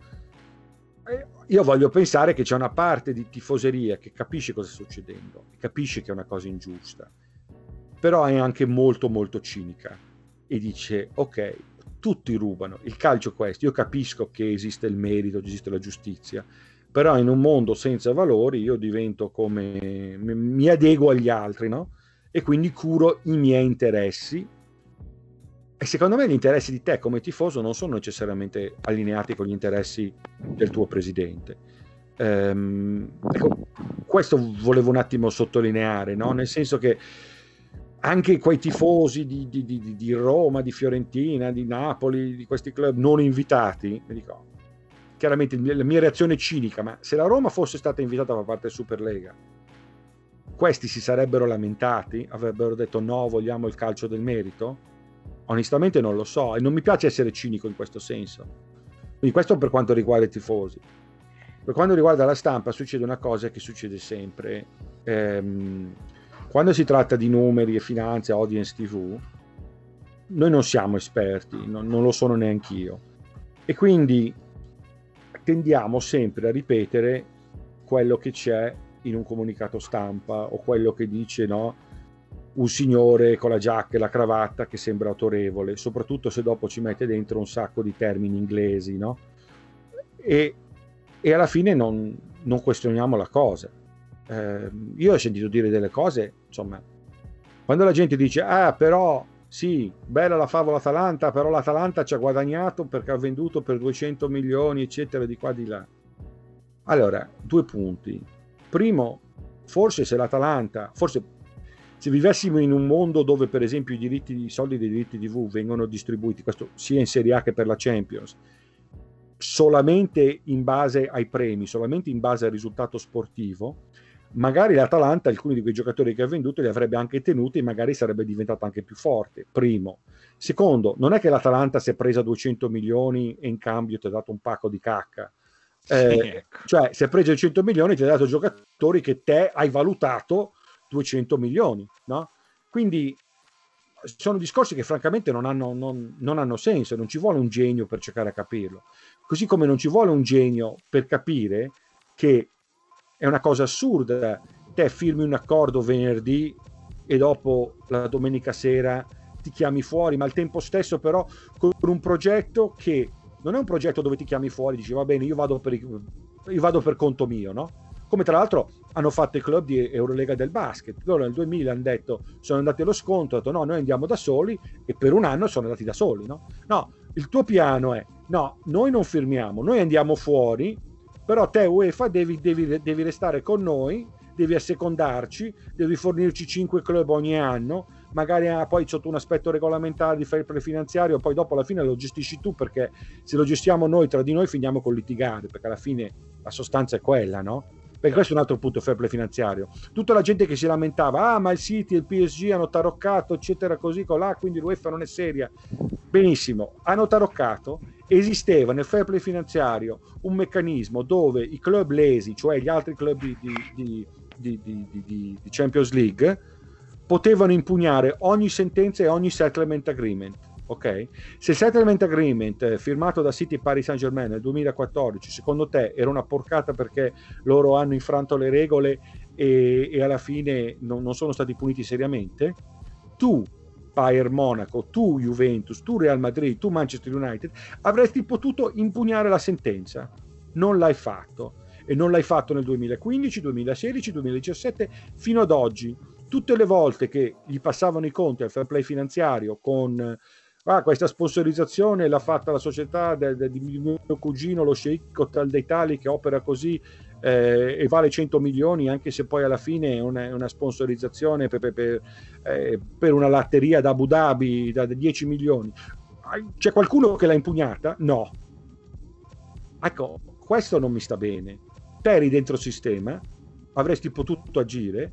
io voglio pensare che c'è una parte di tifoseria che capisce cosa sta succedendo, capisce che è una cosa ingiusta, però è anche molto molto cinica e dice ok, tutti rubano, il calcio è questo, io capisco che esiste il merito, esiste la giustizia, però in un mondo senza valori io divento come, mi adeguo agli altri, no? E quindi curo i miei interessi e secondo me gli interessi di te come tifoso non sono necessariamente allineati con gli interessi del tuo presidente. Ehm, ecco, questo volevo un attimo sottolineare, no? nel senso che anche quei tifosi di, di, di, di, Roma, di Fiorentina, di Napoli, di questi club non invitati, dico, chiaramente la mia reazione è cinica, ma se la Roma fosse stata invitata a far parte del Superlega, questi si sarebbero lamentati, avrebbero detto no, vogliamo il calcio del merito? Onestamente non lo so e non mi piace essere cinico in questo senso. Quindi questo per quanto riguarda i tifosi. Per quanto riguarda la stampa succede una cosa che succede sempre. Ehm, quando si tratta di numeri e finanze, audience TV, noi non siamo esperti, non, non lo sono neanche io. E quindi tendiamo sempre a ripetere quello che c'è in un comunicato stampa o quello che dice no, un signore con la giacca e la cravatta che sembra autorevole, soprattutto se dopo ci mette dentro un sacco di termini inglesi, no? E, e alla fine non, non, questioniamo la cosa. Eh, io ho sentito dire delle cose, insomma, quando la gente dice, ah, però sì, bella la favola Atalanta, però l'Atalanta ci ha guadagnato perché ha venduto per 200 milioni, eccetera, di qua di là. Allora, due punti. Primo, forse se l'Atalanta, forse se vivessimo in un mondo dove per esempio i, diritti, i soldi dei diritti TV vengono distribuiti, questo sia in Serie A che per la Champions, solamente in base ai premi, solamente in base al risultato sportivo, magari l'Atalanta, alcuni di quei giocatori che ha venduto li avrebbe anche tenuti e magari sarebbe diventato anche più forte. Primo. Secondo, non è che l'Atalanta si è presa 200 milioni e in cambio ti ha dato un pacco di cacca. Eh, sì, ecco. Cioè, si è preso 100 milioni e ti ha dato giocatori che te hai valutato 200 milioni, no? Quindi sono discorsi che francamente non hanno, non, non hanno senso, non ci vuole un genio per cercare a capirlo. Così come non ci vuole un genio per capire che è una cosa assurda. Te firmi un accordo venerdì e dopo la domenica sera ti chiami fuori, ma al tempo stesso però con un progetto che non è un progetto dove ti chiami fuori dici va bene, io vado per, io vado per conto mio, no? Come tra l'altro hanno fatto i club di Eurolega del basket. Loro nel 2000 hanno detto, sono andati allo sconto, hanno detto no, noi andiamo da soli e per un anno sono andati da soli, no? No, il tuo piano è, no, noi non firmiamo, noi andiamo fuori, però te UEFA devi, devi, devi restare con noi, devi assecondarci, devi fornirci 5 club ogni anno, magari ha poi sotto un aspetto regolamentare di fair play finanziario, poi dopo alla fine lo gestisci tu perché se lo gestiamo noi tra di noi finiamo con litigare, perché alla fine la sostanza è quella, no? Perché questo è un altro punto fair play finanziario. Tutta la gente che si lamentava, ah ma il City e il PSG hanno taroccato, eccetera, così colà, quindi l'UEFA non è seria. Benissimo, hanno taroccato, esisteva nel fair play finanziario un meccanismo dove i club lesi, cioè gli altri club di, di, di, di Champions League, potevano impugnare ogni sentenza e ogni settlement agreement. Ok? Se il settlement agreement eh, firmato da City Paris Saint Germain nel 2014, secondo te era una porcata perché loro hanno infranto le regole e, e alla fine non, non sono stati puniti seriamente? Tu Bayern Monaco, tu Juventus, tu Real Madrid, tu Manchester United, avresti potuto impugnare la sentenza. Non l'hai fatto. E non l'hai fatto nel 2015, 2016, 2017, fino ad oggi tutte le volte che gli passavano i conti al fair play finanziario con ah, questa sponsorizzazione l'ha fatta la società de, de, di mio cugino, lo Sheikh Hotel d'Italia che opera così eh, e vale 100 milioni anche se poi alla fine è una, una sponsorizzazione per, per, per, eh, per, una latteria da Abu Dhabi da 10 milioni. C'è qualcuno che l'ha impugnata? No. Ecco, questo non mi sta bene. Te eri dentro il sistema, avresti potuto agire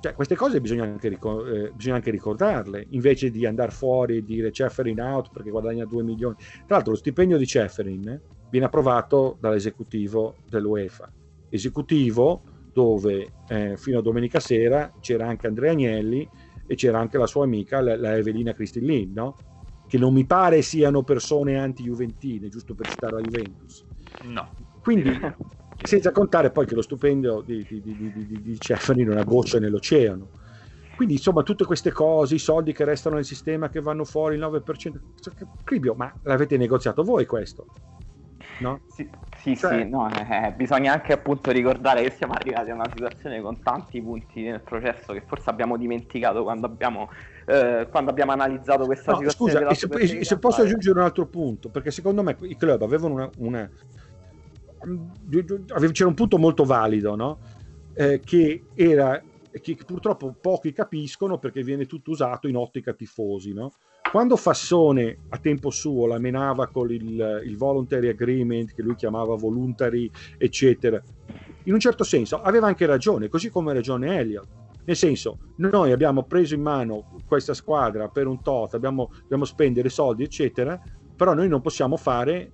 cioè, queste cose bisogna anche, ricor- eh, bisogna anche, ricordarle, invece di andare fuori e dire Ceferin out perché guadagna 2 milioni. Tra l'altro lo stipendio di Ceferin viene approvato dall'esecutivo dell'UEFA. Esecutivo dove eh, fino a domenica sera c'era anche Andrea Agnelli e c'era anche la sua amica, la, la Evelina Cristillin, no? che non mi pare siano persone anti-juventine, giusto per citare la Juventus. No. Quindi senza contare poi che lo stipendio di, di, di, di, di Cefani non è una goccia nell'oceano. Quindi insomma tutte queste cose, i soldi che restano nel sistema che vanno fuori, il 9%, Cribio, ma l'avete negoziato voi questo? No? Sì, sì, cioè... sì no, eh, bisogna anche appunto ricordare che siamo arrivati a una situazione con tanti punti nel processo che forse abbiamo dimenticato quando abbiamo, eh, quando abbiamo analizzato questa no, situazione. Scusa, se, se posso aggiungere un altro punto, perché secondo me i club avevano una, una c'era un punto molto valido, no? eh, che era che purtroppo pochi capiscono perché viene tutto usato in ottica tifosi. No? Quando Fassone a tempo suo la menava con il, il voluntary agreement, che lui chiamava voluntary, eccetera, in un certo senso aveva anche ragione, così come ragione Elliot. Nel senso, noi abbiamo preso in mano questa squadra per un tot, abbiamo, dobbiamo spendere soldi, eccetera, però noi non possiamo fare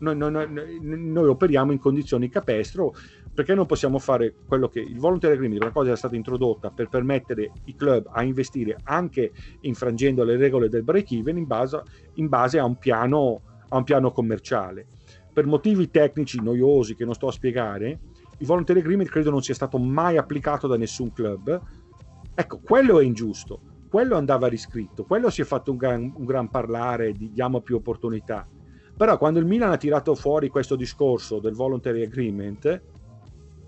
noi, noi, noi, noi, operiamo in condizioni capestro perché non possiamo fare quello che il voluntary agreement, una cosa era stata introdotta per permettere i club a investire anche infrangendo le regole del break even in base, in base a, un piano, a un piano commerciale. Per motivi tecnici noiosi che non sto a spiegare, il voluntary agreement credo non sia stato mai applicato da nessun club. Ecco, quello è ingiusto, quello andava riscritto, quello si è fatto un gran, un gran parlare di diamo più opportunità però quando il Milan ha tirato fuori questo discorso del voluntary agreement,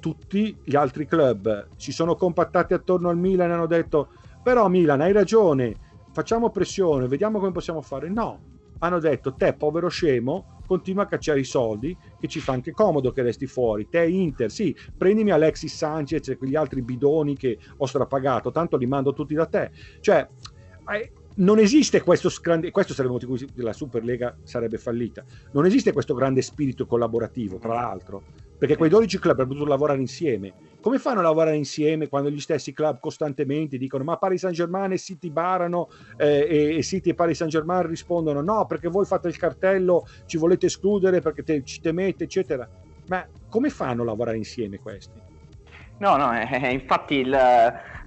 tutti gli altri club si sono compattati attorno al Milan e hanno detto però Milan hai ragione, facciamo pressione, vediamo come possiamo fare. No, hanno detto te povero scemo, continua a cacciare i soldi che ci fa anche comodo che resti fuori. Te Inter, sì, prendimi Alexis Sanchez e quegli altri bidoni che ho strapagato, tanto li mando tutti da te. Cioè, non esiste questo grande, questo sarebbe motivo la Superlega sarebbe fallita. Non esiste questo grande spirito collaborativo, tra l'altro, perché quei 12 club avrebbero dovuto lavorare insieme. Come fanno a lavorare insieme quando gli stessi club costantemente dicono ma Paris Saint-Germain e City barano eh, e, e, City e Paris Saint-Germain rispondono no perché voi fate il cartello, ci volete escludere perché te, ci temete, eccetera. Ma come fanno a lavorare insieme questi? No, no, eh, infatti il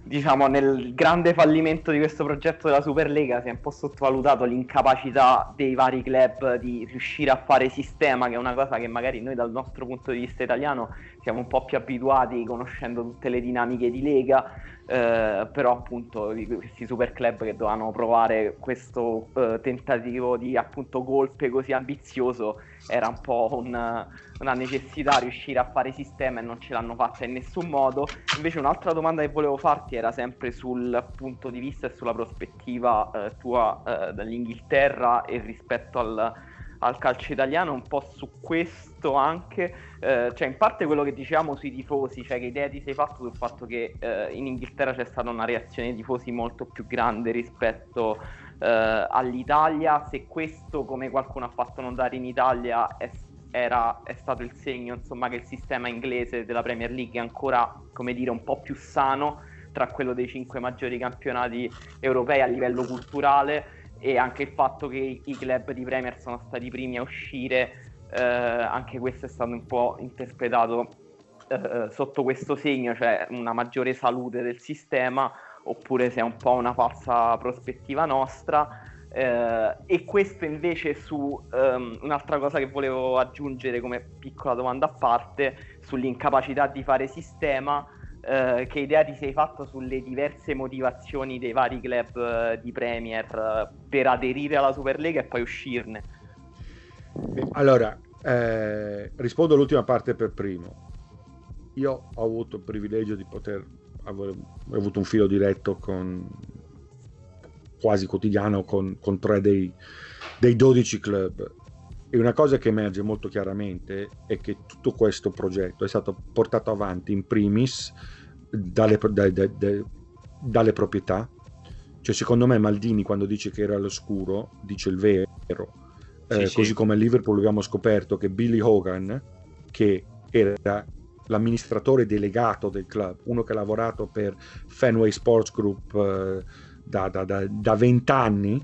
diciamo, nel grande fallimento di questo progetto della Superlega si è un po' sottovalutato l'incapacità dei vari club di riuscire a fare sistema, che è una cosa che magari noi dal nostro punto di vista italiano siamo un po' più abituati conoscendo tutte le dinamiche di Lega, eh, però appunto questi super club che dovevano provare questo eh, tentativo di appunto golpe così ambizioso era un po' un, una necessità riuscire a fare sistema e non ce l'hanno fatta in nessun modo. Invece un'altra domanda che volevo farti era sempre sul punto di vista e sulla prospettiva eh, tua eh, dall'Inghilterra e rispetto al al calcio italiano, un po' su questo anche, eh, cioè in parte quello che dicevamo sui tifosi, cioè che idea ti sei fatto sul fatto che eh, in Inghilterra c'è stata una reazione dei tifosi molto più grande rispetto eh, all'Italia, se questo come qualcuno ha fatto notare in Italia è, era, è stato il segno insomma che il sistema inglese della Premier League è ancora come dire un po' più sano tra quello dei cinque maggiori campionati europei a livello culturale e anche il fatto che i club di Premier sono stati i primi a uscire, eh, anche questo è stato un po' interpretato eh, sotto questo segno, cioè una maggiore salute del sistema, oppure se è un po' una falsa prospettiva nostra. Eh, e questo invece su um, un'altra cosa che volevo aggiungere come piccola domanda a parte sull'incapacità di fare sistema eh, che idea ti sei fatto sulle diverse motivazioni dei vari club eh, di Premier eh, per aderire alla Superlega e poi uscirne? Allora, eh, rispondo all'ultima parte per primo. Io ho avuto il privilegio di poter aver avuto un filo diretto con quasi quotidiano con, con tre dei, dei 12 club e una cosa che emerge molto chiaramente è che tutto questo progetto è stato portato avanti in primis dalle, da, da, da, dalle proprietà. Cioè, secondo me, Maldini, quando dice che era all'oscuro, dice il vero. Eh, sì, così sì. come a Liverpool abbiamo scoperto che Billy Hogan, che era l'amministratore delegato del club, uno che ha lavorato per Fenway Sports Group eh, da vent'anni,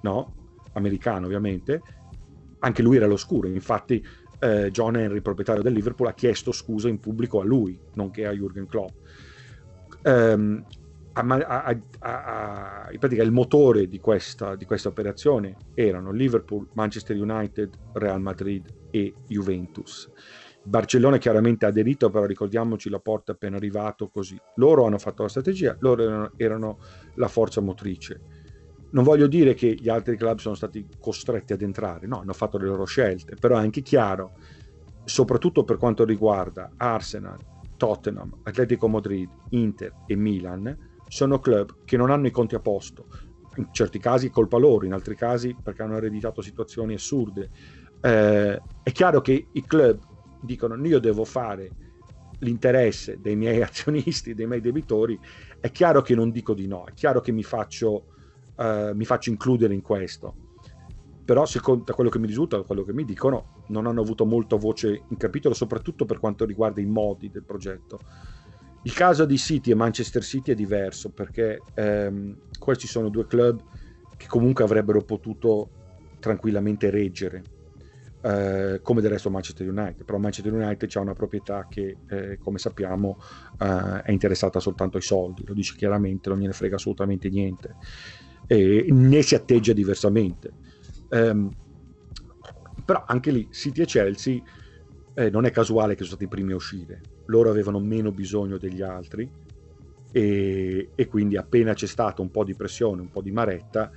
no? americano ovviamente, anche lui era all'oscuro, infatti eh, John Henry, proprietario del Liverpool, ha chiesto scusa in pubblico a lui, nonché a Jürgen Klopp. Um, a, a, a, in pratica il motore di questa, di questa, operazione erano Liverpool, Manchester United, Real Madrid e Juventus. Barcellona chiaramente ha aderito, però ricordiamoci la porta appena arrivato così. Loro hanno fatto la strategia, loro erano, erano la forza motrice non voglio dire che gli altri club sono stati costretti ad entrare, no, hanno fatto le loro scelte, però è anche chiaro, soprattutto per quanto riguarda Arsenal, Tottenham, Atletico Madrid, Inter e Milan, sono club che non hanno i conti a posto. In certi casi colpa loro, in altri casi perché hanno ereditato situazioni assurde. Eh, è chiaro che i club dicono io devo fare l'interesse dei miei azionisti, dei miei debitori, è chiaro che non dico di no, è chiaro che mi faccio eh, mi faccio includere in questo. Però, secondo da quello che mi risulta, da quello che mi dicono, non hanno avuto molta voce in capitolo, soprattutto per quanto riguarda i modi del progetto. Il caso di City e Manchester City è diverso perché ehm, questi sono due club che comunque avrebbero potuto tranquillamente reggere, eh, come del resto Manchester United. Però Manchester United ha una proprietà che, eh, come sappiamo, eh, è interessata soltanto ai soldi, lo dice chiaramente, non gliene frega assolutamente niente e né si atteggia diversamente. Um, però anche lì City e Chelsea eh, non è casuale che sono stati i primi a uscire, loro avevano meno bisogno degli altri e, e quindi appena c'è stato un po' di pressione, un po' di maretta,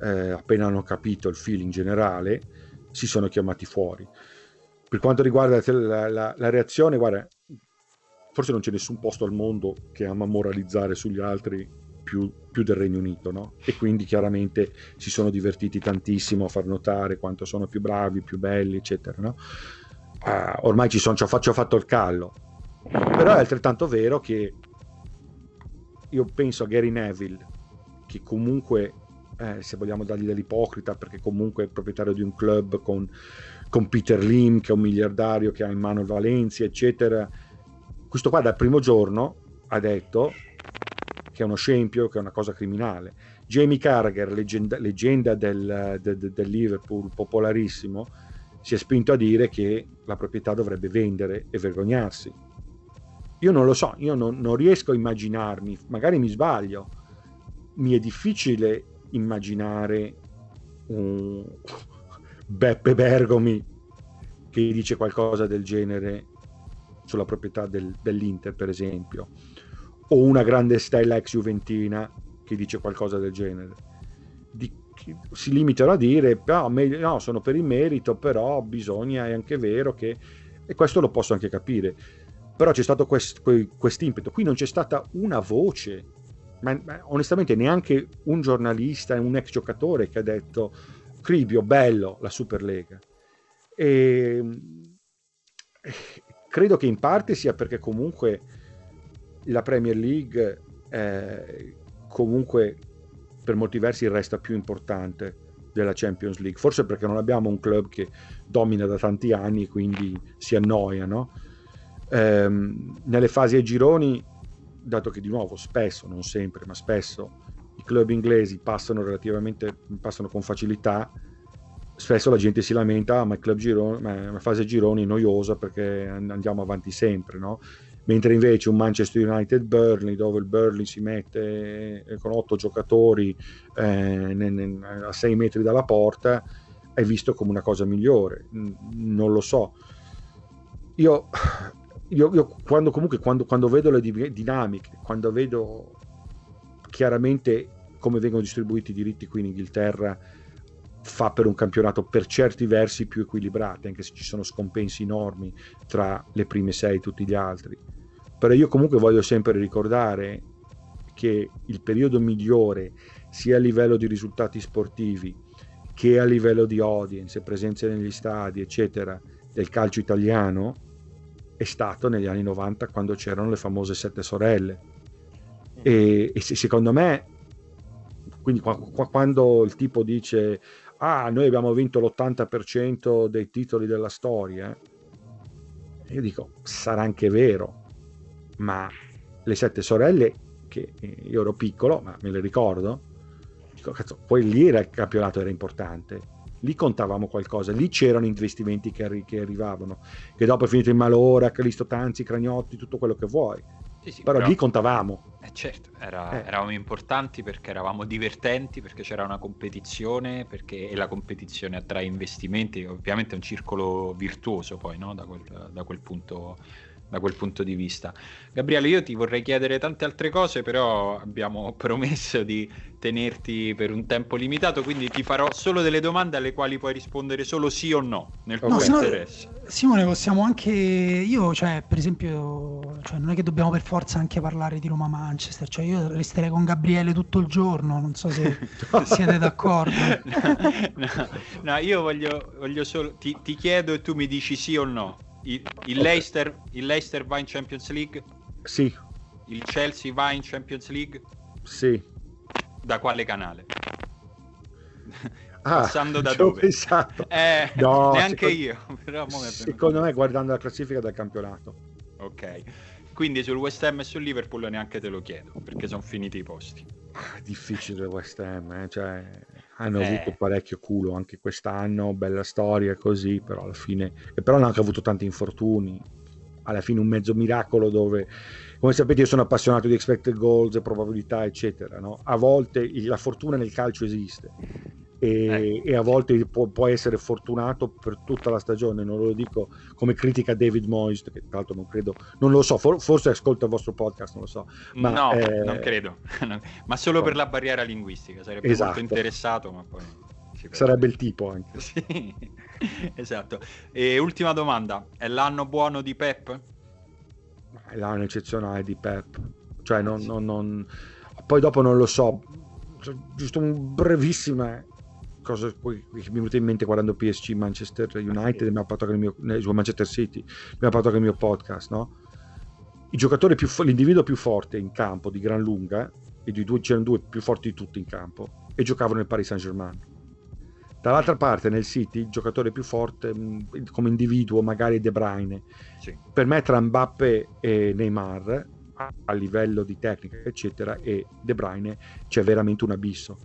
eh, appena hanno capito il feeling generale, si sono chiamati fuori. Per quanto riguarda la, la, la reazione, guarda, forse non c'è nessun posto al mondo che ama moralizzare sugli altri più, più del Regno Unito, no? E quindi chiaramente si sono divertiti tantissimo a far notare quanto sono più bravi, più belli, eccetera, no? Uh, ormai ci, sono, ci, ho, ci ho fatto il callo. Però è altrettanto vero che io penso a Gary Neville, che comunque, eh, se vogliamo dargli dell'ipocrita, perché comunque è proprietario di un club con, con Peter Lim, che è un miliardario che ha in mano il Valencia, eccetera. Questo qua dal primo giorno ha detto che è uno scempio, che è una cosa criminale. Jamie Carragher, leggenda, leggenda del, de, de, del, Liverpool, popolarissimo, si è spinto a dire che la proprietà dovrebbe vendere e vergognarsi. io non lo so, io non, non riesco a immaginarmi, magari mi sbaglio, mi è difficile immaginare un Beppe Bergomi che dice qualcosa del genere sulla proprietà del, dell'Inter, per esempio, o una grande stella ex Juventina che dice qualcosa del genere. Di, si limitano a dire, no, meglio, no, sono per il merito, però bisogna, è anche vero che... E questo lo posso anche capire. Però c'è stato quest, quest'impeto. Qui non c'è stata una voce, ma, ma onestamente neanche un giornalista, un ex giocatore che ha detto Cribio, bello, la Superlega. E, credo che in parte sia perché comunque la Premier League eh, comunque per molti versi resta più importante della Champions League, forse perché non abbiamo un club che domina da tanti anni e quindi si annoia, no? ehm, nelle fasi ai gironi, dato che di nuovo spesso, non sempre, ma spesso i club inglesi passano relativamente passano con facilità, spesso la gente si lamenta, ma il club gironi, ma la fase gironi è noiosa perché andiamo avanti sempre, no? Mentre invece un Manchester United Burnley dove il Burnley si mette eh, con otto giocatori eh, a sei metri dalla porta è visto come una cosa migliore. Non lo so. Io, io, io quando comunque quando, quando vedo le dinamiche quando vedo chiaramente come vengono distribuiti i diritti qui in Inghilterra fa per un campionato per certi versi più equilibrato, anche se ci sono scompensi enormi tra le prime sei e tutti gli altri. Però io comunque voglio sempre ricordare che il periodo migliore, sia a livello di risultati sportivi che a livello di audience, presenze negli stadi, eccetera, del calcio italiano, è stato negli anni 90 quando c'erano le famose sette sorelle. E, e secondo me, quindi quando il tipo dice ah, noi abbiamo vinto l'80% dei titoli della storia, io dico, sarà anche vero, ma le sette sorelle, che io ero piccolo, ma me le ricordo, dico, cazzo, poi lì era il campionato era importante, lì contavamo qualcosa, lì c'erano investimenti che, arri- che arrivavano, che dopo è finito in Malora, Calisto Tanzi, Cragnotti, tutto quello che vuoi. Sì, sì, però, però, lì contavamo. Eh certo, era, eh. eravamo importanti perché eravamo divertenti, perché c'era una competizione perché, e la competizione attrae investimenti, ovviamente è un circolo virtuoso poi no? da, quel, da quel punto da quel punto di vista. Gabriele, io ti vorrei chiedere tante altre cose, però abbiamo promesso di tenerti per un tempo limitato, quindi ti farò solo delle domande alle quali puoi rispondere solo sì o no, nel tuo no, interesse. Simone, possiamo anche io, cioè, per esempio, cioè, non è che dobbiamo per forza anche parlare di Roma-Manchester, cioè io resterei con Gabriele tutto il giorno, non so se siete d'accordo. No, no, no io voglio, voglio solo, ti, ti chiedo e tu mi dici sì o no. Il, il, Leicester, il Leicester va in Champions League? Sì. Il Chelsea va in Champions League? Sì. Da quale canale? Ah, Passando da dove? Pensato. Eh, no, neanche secondo, io. Però secondo me guardando la classifica del campionato. Ok. Quindi sul West Ham e sul Liverpool neanche te lo chiedo, perché sono finiti i posti. Ah, difficile West Ham, eh? cioè hanno eh. avuto parecchio culo anche quest'anno, bella storia così, però alla fine, e però hanno anche avuto tanti infortuni, alla fine un mezzo miracolo dove, come sapete io sono appassionato di expected goals, probabilità eccetera, no? a volte la fortuna nel calcio esiste e, eh. e a volte può, può, essere fortunato per tutta la stagione, non lo dico come critica David Moyes, che tra l'altro non credo, non lo so, for, forse ascolta il vostro podcast, non lo so. Ma, no, eh... non credo, ma solo per la barriera linguistica, sarebbe esatto. molto interessato, ma poi... Sarebbe il tipo anche. Sì, esatto. E ultima domanda, è l'anno buono di Pep? È l'anno eccezionale di Pep, cioè non, non, non... poi dopo non lo so, giusto un brevissima cosa che mi è venuta in mente guardando PSG Manchester United ha parlato il mio, eh, Manchester City ha parlato il mio podcast no? il giocatore più l'individuo più forte in campo di gran lunga e di due, c'erano due più forti di tutti in campo e giocavano nel Paris Saint Germain dall'altra parte nel City il giocatore più forte come individuo magari De Bruyne sì. per me tra Mbappe e Neymar a livello di tecnica eccetera e De Bruyne c'è veramente un abisso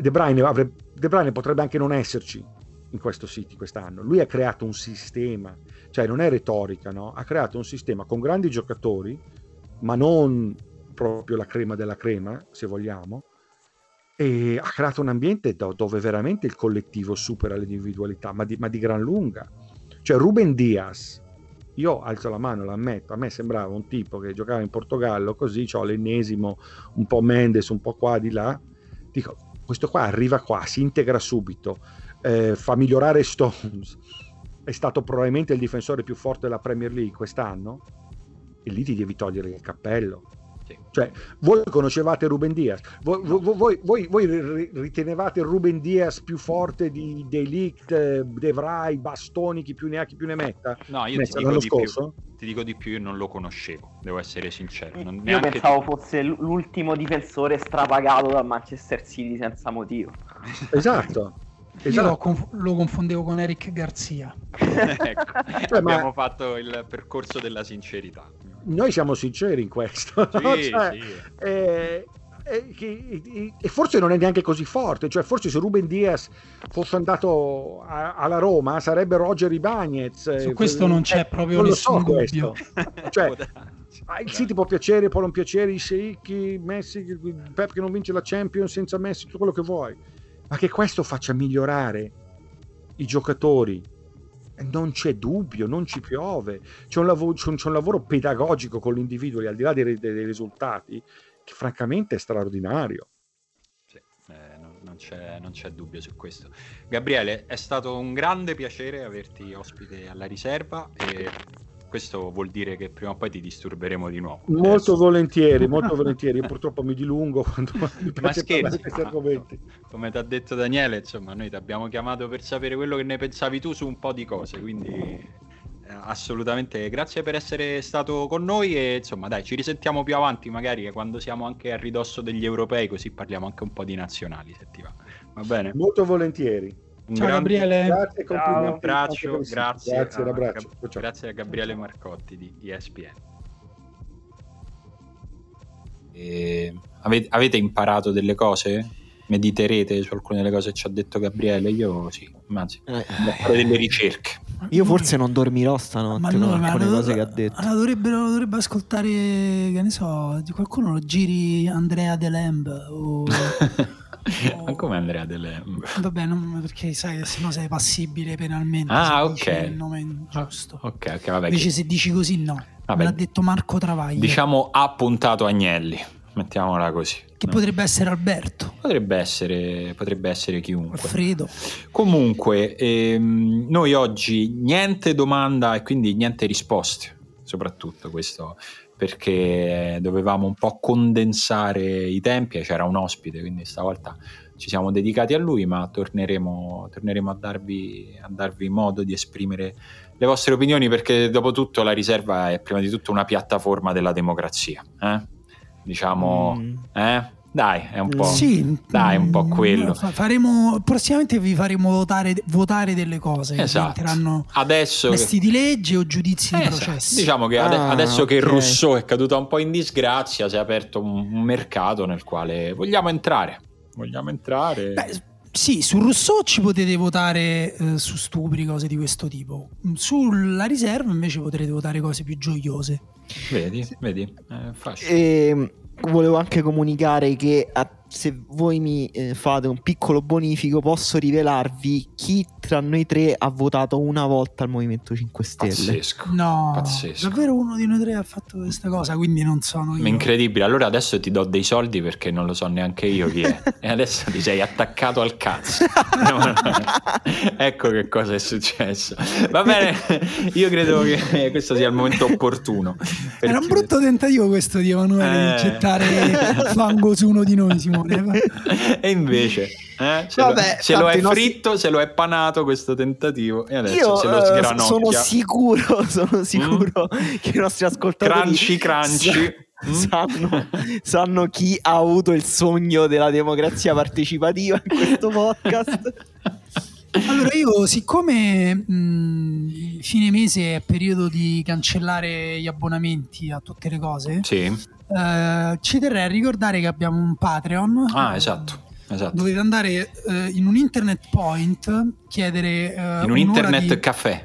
De Bruyne, avrebbe, De Bruyne potrebbe anche non esserci in questo City quest'anno. Lui ha creato un sistema, cioè non è retorica, no? Ha creato un sistema con grandi giocatori, ma non proprio la crema della crema, se vogliamo, e ha creato un ambiente dove veramente il collettivo supera l'individualità, ma di, ma di gran lunga. Cioè Ruben Diaz, io alzo la mano, l'ammetto, a me sembrava un tipo che giocava in Portogallo, così ho l'ennesimo, un po' Mendes, un po' qua di là. Dico, questo qua arriva qua, si integra subito, eh, fa migliorare Stones, è stato probabilmente il difensore più forte della Premier League quest'anno, e lì ti devi togliere il cappello. Cioè, voi conoscevate Ruben Diaz, voi, no. voi, voi, voi, ritenevate Ruben Diaz più forte di De Ligt, De Vrij, Bastoni, chi più ne ha, chi più ne metta? No, io ti dico, di più, ti dico, di più, io non lo conoscevo, devo essere sincero. Non, io pensavo fosse l'ultimo difensore strapagato dal Manchester City senza motivo. Esatto. Esatto. Io conf- lo confondevo con Eric Garzia. ecco, cioè, abbiamo ma... fatto il percorso della sincerità. Noi siamo sinceri in questo. Sì, cioè, sì. Eh, eh, e forse non è neanche così forte, cioè forse se Ruben Diaz fosse andato a, alla Roma sarebbe Roger Ibagnez. Su questo non c'è eh, proprio non nessun so dubbio. cioè, il City può piacere, può non piacere, i Seicchi, Messi, Pep che non vince la Champions senza Messi, tutto quello che vuoi ma che questo faccia migliorare i giocatori. Non c'è dubbio, non ci piove. C'è un, lavoro, c'è un, c'è un lavoro pedagogico con l'individuo, al di là dei, dei, risultati, che francamente è straordinario. Sì, eh, non, non, c'è, non c'è dubbio su questo. Gabriele, è stato un grande piacere averti ospite alla riserva e questo vuol dire che prima o poi ti disturberemo di nuovo. Molto Adesso... volentieri, molto volentieri. Io purtroppo mi dilungo quando mi Ma scherzi, argomenti. Come ti ha detto Daniele, insomma, noi ti abbiamo chiamato per sapere quello che ne pensavi tu su un po' di cose, quindi eh, assolutamente grazie per essere stato con noi e insomma dai ci risentiamo più avanti magari quando siamo anche a ridosso degli europei così parliamo anche un po' di nazionali se ti va va bene molto volentieri Ciao grande... Gabriele. Grazie, Ciao, abbraccio, grazie, grazie, a, abbraccio. Ciao. grazie a Gabriele Marcotti di ESPN. E avete, avete, imparato delle cose? Mediterete su alcune delle cose che ci ha detto Gabriele? Io sì, anzi, eh, fare delle ricerche. Io forse non dormirò stanotte ma no, con alcune ma cose che ha detto. Allora dovrebbero, dovrebbe ascoltare, che ne so, di qualcuno lo giri Andrea Delemb o... Ma come Andrea Delle... Vabbè, non, perché sai, se no sei passibile penalmente. Ah, ok. Il nome giusto. Ok, ok, vabbè. Invece che... se dici così no. Vabbè. l'ha detto Marco Travaglia. Diciamo ha puntato Agnelli, mettiamola così. Che no? potrebbe essere Alberto. Potrebbe essere, potrebbe essere chiunque. Alfredo. Comunque, ehm, noi oggi niente domanda e quindi niente risposte, soprattutto questo perché dovevamo un po' condensare i tempi, c'era un ospite, quindi stavolta ci siamo dedicati a lui, ma torneremo, torneremo a, darvi, a, darvi, modo di esprimere le vostre opinioni, perché dopo tutto la riserva è prima di tutto una piattaforma della democrazia. Eh? Diciamo, mm. eh? Dai, è un po', sì, dai, un po' quello. Faremo, prossimamente vi faremo votare, votare delle cose. Esatto. Adesso testi che... di legge o giudizi esatto. di processo. Diciamo che ah, adesso okay. che Rousseau è caduto un po' in disgrazia, si è aperto un, un mercato nel quale vogliamo entrare. Vogliamo entrare. Beh, sì, su Rousseau ci potete votare eh, su stupri, cose di questo tipo. Sulla riserva invece potrete votare cose più gioiose. Vedi, vedi, eh, facile. E ehm, volevo anche comunicare che a se voi mi eh, fate un piccolo bonifico, posso rivelarvi chi tra noi tre ha votato una volta al Movimento 5 Stelle. Pazzesco. No, Pazzesco. davvero uno di noi tre ha fatto questa cosa, quindi non sono io. Incredibile. Allora adesso ti do dei soldi perché non lo so neanche io chi è. e adesso ti sei attaccato al cazzo. ecco che cosa è successo. Va bene, io credo che questo sia il momento opportuno. Era un brutto tentativo questo di Emanuele eh... di gettare fango su uno di noi, Simone. e invece eh, se, Vabbè, lo, se lo, è nostri... fritto, se lo è panato questo tentativo e adesso Io, se lo eh, sgranocchia. Sono sicuro, sono sicuro mm. che i nostri ascoltatori crunchy crunchy mm. sanno, sanno chi ha avuto il sogno della democrazia partecipativa in questo podcast. Allora io siccome mh, fine mese è periodo di cancellare gli abbonamenti a tutte le cose, sì. Uh, ci terrei a ricordare che abbiamo un Patreon. Ah, esatto. esatto. dovete andare eh, in un internet point, chiedere... Eh, in un internet di... caffè.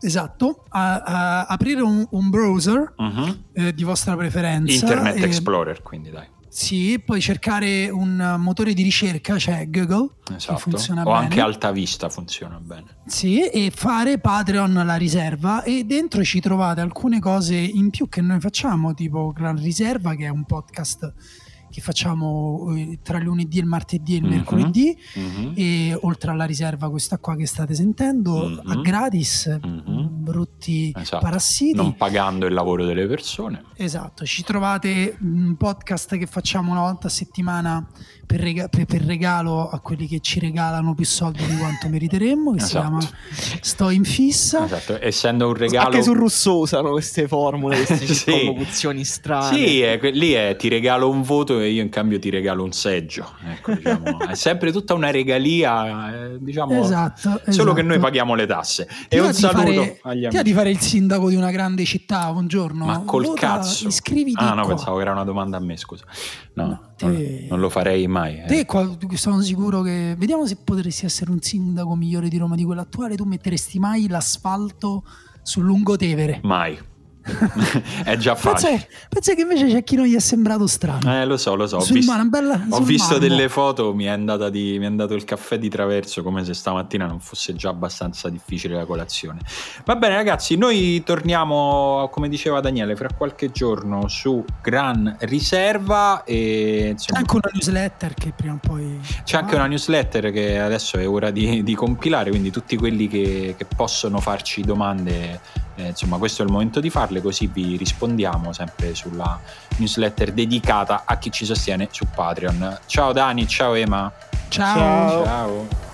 Esatto, a, a aprire un, un browser uh-huh. eh, di vostra preferenza. Internet Explorer, quindi dai. Sì, poi cercare un motore di ricerca, cioè Google, esatto. funziona o bene. anche Alta Vista funziona bene. Sì, e fare Patreon la riserva e dentro ci trovate alcune cose in più che noi facciamo, tipo Gran Riserva, che è un podcast che facciamo eh, tra il lunedì, il martedì e il mm-hmm. mercoledì mm-hmm. e oltre alla riserva questa qua che state sentendo mm-hmm. a gratis mm-hmm. brutti esatto. parassiti non pagando il lavoro delle persone esatto ci trovate un podcast che facciamo una volta a settimana per, rega- per, per, regalo a quelli che ci regalano più soldi di quanto meriteremmo, che esatto. si chiama Sto in fissa. Esatto, essendo un regalo... Anche su Rousseau usano queste formule, queste sì. strane. Sì, è, lì è ti regalo un voto e io in cambio ti regalo un seggio. Ecco, diciamo, è sempre tutta una regalia, eh, diciamo, esatto, esatto. solo che noi paghiamo le tasse. Ti e un saluto fare, agli amici. Ti di fare il sindaco di una grande città un giorno? Ma col Vota, cazzo. Iscriviti Ah no, qua. pensavo che era una domanda a me, scusa. No, no te... non lo farei mai. Eh. Te qua, sono sicuro che... Vediamo se potresti essere un sindaco migliore di Roma di quello attuale. Tu metteresti mai l'asfalto sul Lungotevere? Mai. è già facile. Pensa, che invece c'è chi non gli è sembrato strano. Eh, lo so, lo so. Ho, visto, mano, bella, ho visto delle foto, mi è, di, mi è, andato il caffè di traverso come se stamattina non fosse già abbastanza difficile la colazione. Va bene, ragazzi, noi torniamo, come diceva Daniele, fra qualche giorno su Gran Riserva. E, insomma, c'è anche una newsletter che prima o poi. C'è anche una newsletter che adesso è ora di, di compilare, quindi tutti quelli che, che possono farci domande, eh, insomma, questo è il momento di farle, così vi rispondiamo sempre sulla newsletter dedicata a chi ci sostiene su Patreon. Ciao Dani, ciao Ema. Ciao. ciao.